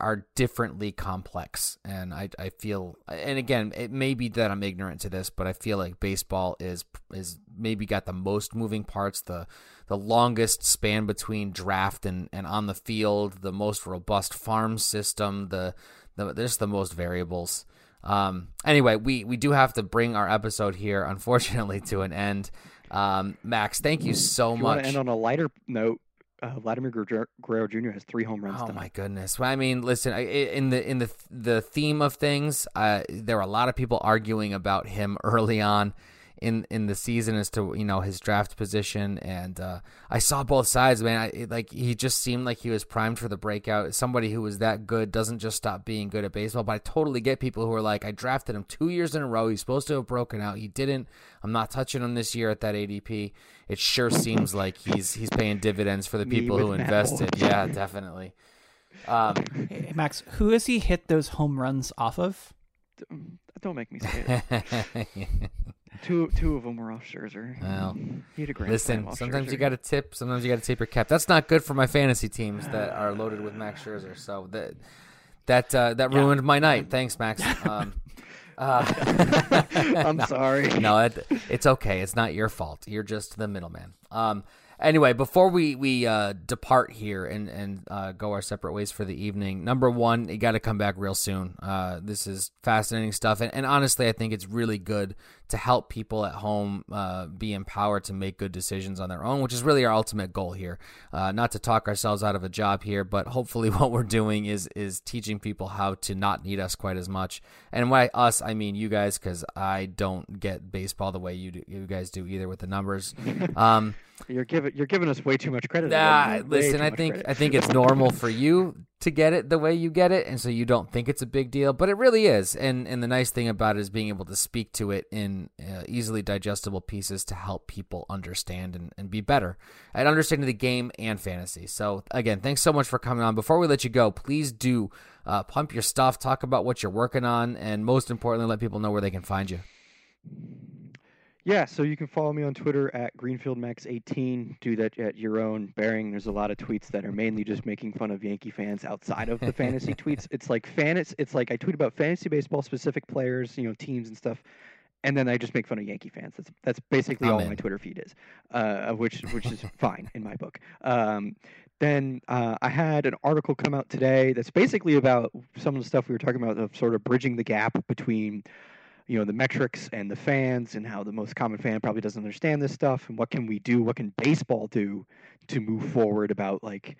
are differently complex. And I, I feel and again it may be that i'm ignorant to this but i feel like baseball is is maybe got the most moving parts the the longest span between draft and, and on the field the most robust farm system the, the there's the most variables. Um anyway we we do have to bring our episode here unfortunately to an end. Um max thank you so you much. end on a lighter note, uh, Vladimir Guerrero Jr. has three home runs. Oh tonight. my goodness! Well, I mean, listen, in the in the the theme of things, uh, there were a lot of people arguing about him [LAUGHS] early on in in the season as to you know his draft position, and uh, I saw both sides. Man, I, it- like he just seemed like he was primed for the breakout. Somebody who was that good doesn't just stop being good at baseball. But I totally get people who are like, I drafted him two years in a row. He's supposed to have broken out. He didn't. I'm not touching him this year at that ADP. It sure seems like he's he's paying dividends for the people who invested. Yeah, definitely. Um, Hey, Max, who has he hit those home runs off of? Don't make me say it. [LAUGHS] two two of them were off Scherzer. Well, he had a grand Listen, sometimes you got to tip, sometimes you got to tip your cap. That's not good for my fantasy teams that are loaded with Max Scherzer. So that that uh, that Yeah. ruined my night. [LAUGHS] Thanks, Max. Um, [LAUGHS] uh, I'm no, [LAUGHS] sorry. No, it, it's okay. It's not your fault. You're just the middleman. Um, anyway, before we we uh, depart here and and uh, go our separate ways for the evening, number one, you got to come back real soon. Uh, this is fascinating stuff, and, and honestly, I think it's really good to help people at home uh, be empowered to make good decisions on their own, which is really our ultimate goal here. Uh, not to talk ourselves out of a job here, but hopefully, [LAUGHS] what we're doing is is teaching people how to not need us quite as much. And by us, I mean you guys, because I don't get baseball the way you do, you guys do either with the numbers. [LAUGHS] Um, You're giving you're giving us way too much credit. Nah, listen, I think credit. I think it's normal for you to get it the way you get it, and so you don't think it's a big deal, but it really is. And and the nice thing about it is being able to speak to it in uh, easily digestible pieces to help people understand and, and be better at understanding the game and fantasy. So again, thanks so much for coming on. Before we let you go, please do uh, pump your stuff, talk about what you're working on, and most importantly, let people know where they can find you. Yeah, so you can follow me on Twitter at GreenfieldMax18. Do that at your own bearing. There's a lot of tweets that are mainly just making fun of Yankee fans outside of the fantasy [LAUGHS] tweets. It's like fan. It's, it's like I tweet about fantasy baseball specific players, you know, teams and stuff, and then I just make fun of Yankee fans. That's that's basically I'm all in. my Twitter feed is, uh, which which is [LAUGHS] fine in my book. Um, then uh, I had an article come out today that's basically about some of the stuff we were talking about of sort of bridging the gap between you know the metrics and the fans and how the most common fan probably doesn't understand this stuff and what can we do what can baseball do to move forward about like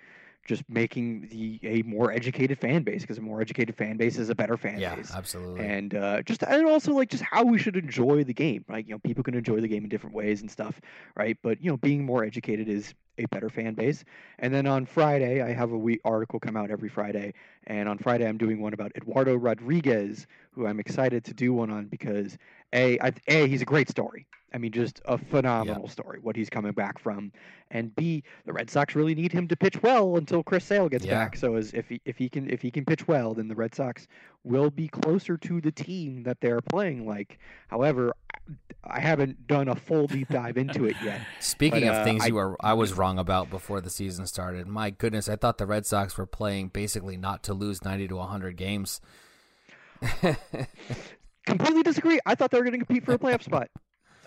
just making the a more educated fan base because a more educated fan base is a better fan Yeah, base. Yeah, absolutely. And uh, just and also like just how we should enjoy the game, right? You know, people can enjoy the game in different ways and stuff, right? But you know, being more educated is a better fan base. And then on Friday, I have a week article come out every Friday, and on Friday I'm doing one about Eduardo Rodriguez, who I'm excited to do one on because a I, a he's a great story. I mean, just a phenomenal story what he's coming back from, and b the Red Sox really need him to pitch well until Chris Sale gets Yeah. back. So as if he if he can if he can pitch well, then the Red Sox will be closer to the team that they're playing like. However, I haven't done a full deep dive into it yet. [LAUGHS] Speaking But, of uh, things I- you were I was wrong about before the season started. My goodness, I thought the Red Sox were playing basically not to lose 90 to 100 games. [LAUGHS] Completely disagree. I thought they were going to compete for a playoff spot.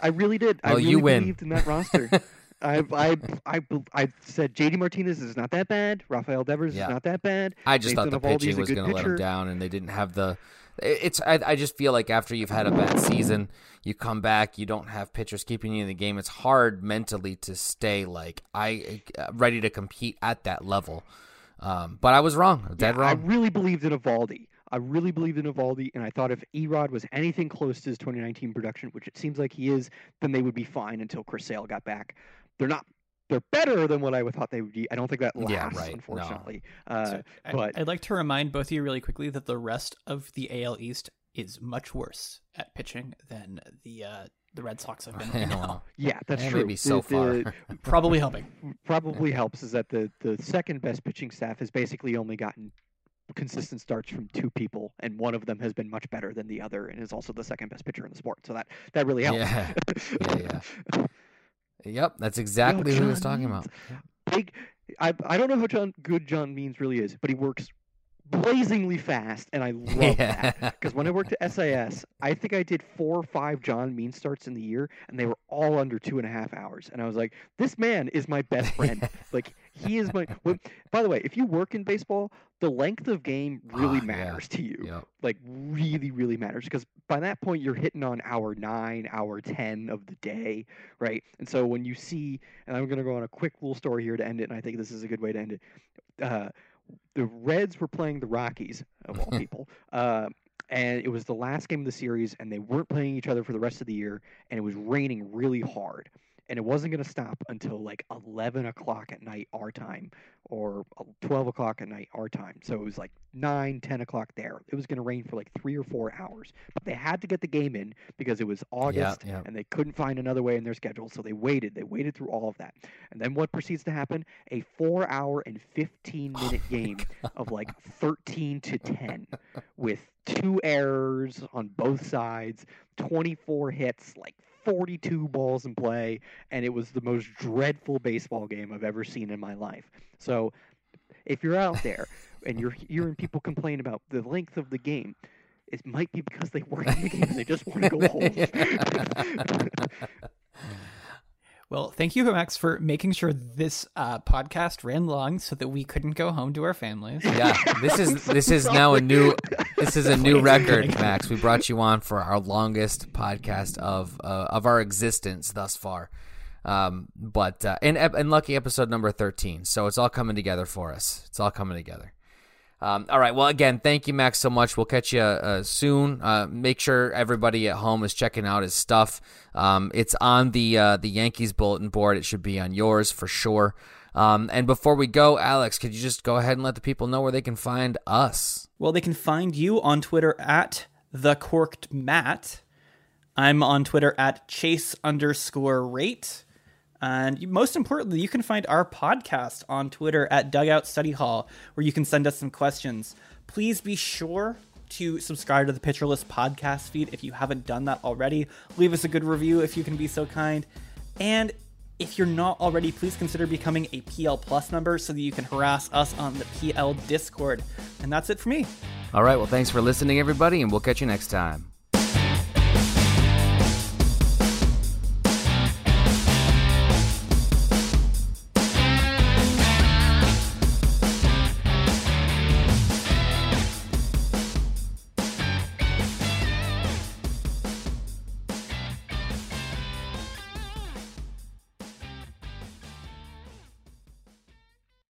I really did. I really you win. believed in that roster. [LAUGHS] I, I, I, I said JD Martinez is not that bad. Rafael Devers Yeah. is not that bad. I just Nathan thought the pitching was going to let them down, and they didn't have the. It's I, I just feel like after you've had a bad season, you come back, you don't have pitchers keeping you in the game. It's hard mentally to stay like I uh, ready to compete at that level. Um, but I was wrong, dead Yeah, I really believed in Eovaldi. I really believed in Eovaldi, and I thought if Erod was anything close to his 2019 production, which it seems like he is, then they would be fine until Chris Sale got back. They're not. They're better than what I thought they would be. I don't think that lasts, Yeah, right. No. unfortunately. Uh, So I, but- I'd like to remind both of you really quickly that the rest of the AL East is much worse at pitching than the uh, the Red Sox have been. [LAUGHS] Yeah, right [LAUGHS] now. yeah, that's true. maybe so The- far. the- Probably helping. [LAUGHS] probably helps is that the the second best pitching staff has basically only gotten consistent starts from two people, and one of them has been much better than the other, and is also the second best pitcher in the sport. So that that really helps. Yeah. [LAUGHS] Yeah, Yep, that's exactly who he was talking about. Big. I I don't know how John, good John Means really is, but he works blazingly fast, and I [LAUGHS] love that. Because when I worked at SIS, I think I did four or five John Mean starts in the year, and they were all under two and a half hours. And I was like, this man is my best [LAUGHS] friend. like he is my. By the way, if you work in baseball, the length of game really Ah, yeah. matters to you. Yep. Like really, really matters because by that point you're hitting on hour nine, hour ten of the day, right? And so when you see, and I'm gonna go on a quick little story here to end it, and I think this is a good way to end it. Uh, the Reds were playing the Rockies of all [LAUGHS] people, uh, and it was the last game of the series, and they weren't playing each other for the rest of the year, and it was raining really hard, and it wasn't going to stop until like 11 o'clock at night our time, or uh, 12 o'clock at night our time. So it was like 9, 10 o'clock there. It was going to rain for like three or four hours, but they had to get the game in because it was August, yeah. and they couldn't find another way in their schedule, so they waited. They waited through all of that, and then what proceeds to happen? A four-hour and 15-minute game of like 13 to 10 with two errors on both sides, 24 hits, like 42 balls in play, and it was the most dreadful baseball game I've ever seen in my life. So if you're out there and you're hearing people complain about the length of the game, it might be because they weren't in the game and they just want to go home. [LAUGHS] [LAUGHS] Well, thank you, Max, for making sure this uh, podcast ran long so that we couldn't go home to our families. Yeah, this is so [LAUGHS] this is now a new this is a new record. Max. We brought you on for our longest podcast of uh, of our existence thus far. Um, but uh, and and lucky episode number thirteen. So it's all coming together for us. It's all coming together. Um, all right. Well, again, thank you, Max, so much. We'll catch you uh, soon. Uh, make sure everybody at home is checking out his stuff. Um, it's on the uh, the Yankees bulletin board. It should be on yours for sure. Um, and before we go, Alex, could you just go ahead and let the people know where they can find us? Well, they can find you on Twitter at the corked Matt. I'm on Twitter at chase underscore rate. And most importantly, you can find our podcast on Twitter at Dugout Study Hall, where you can send us some questions. Please be sure to subscribe to the Pitcher List podcast feed if you haven't done that already. Leave us a good review if you can be so kind. And if you're not already, please consider becoming a PL Plus member so that you can harass us on the PL Discord. And that's it for me. All right. Well, thanks for listening, everybody, and we'll catch you next time.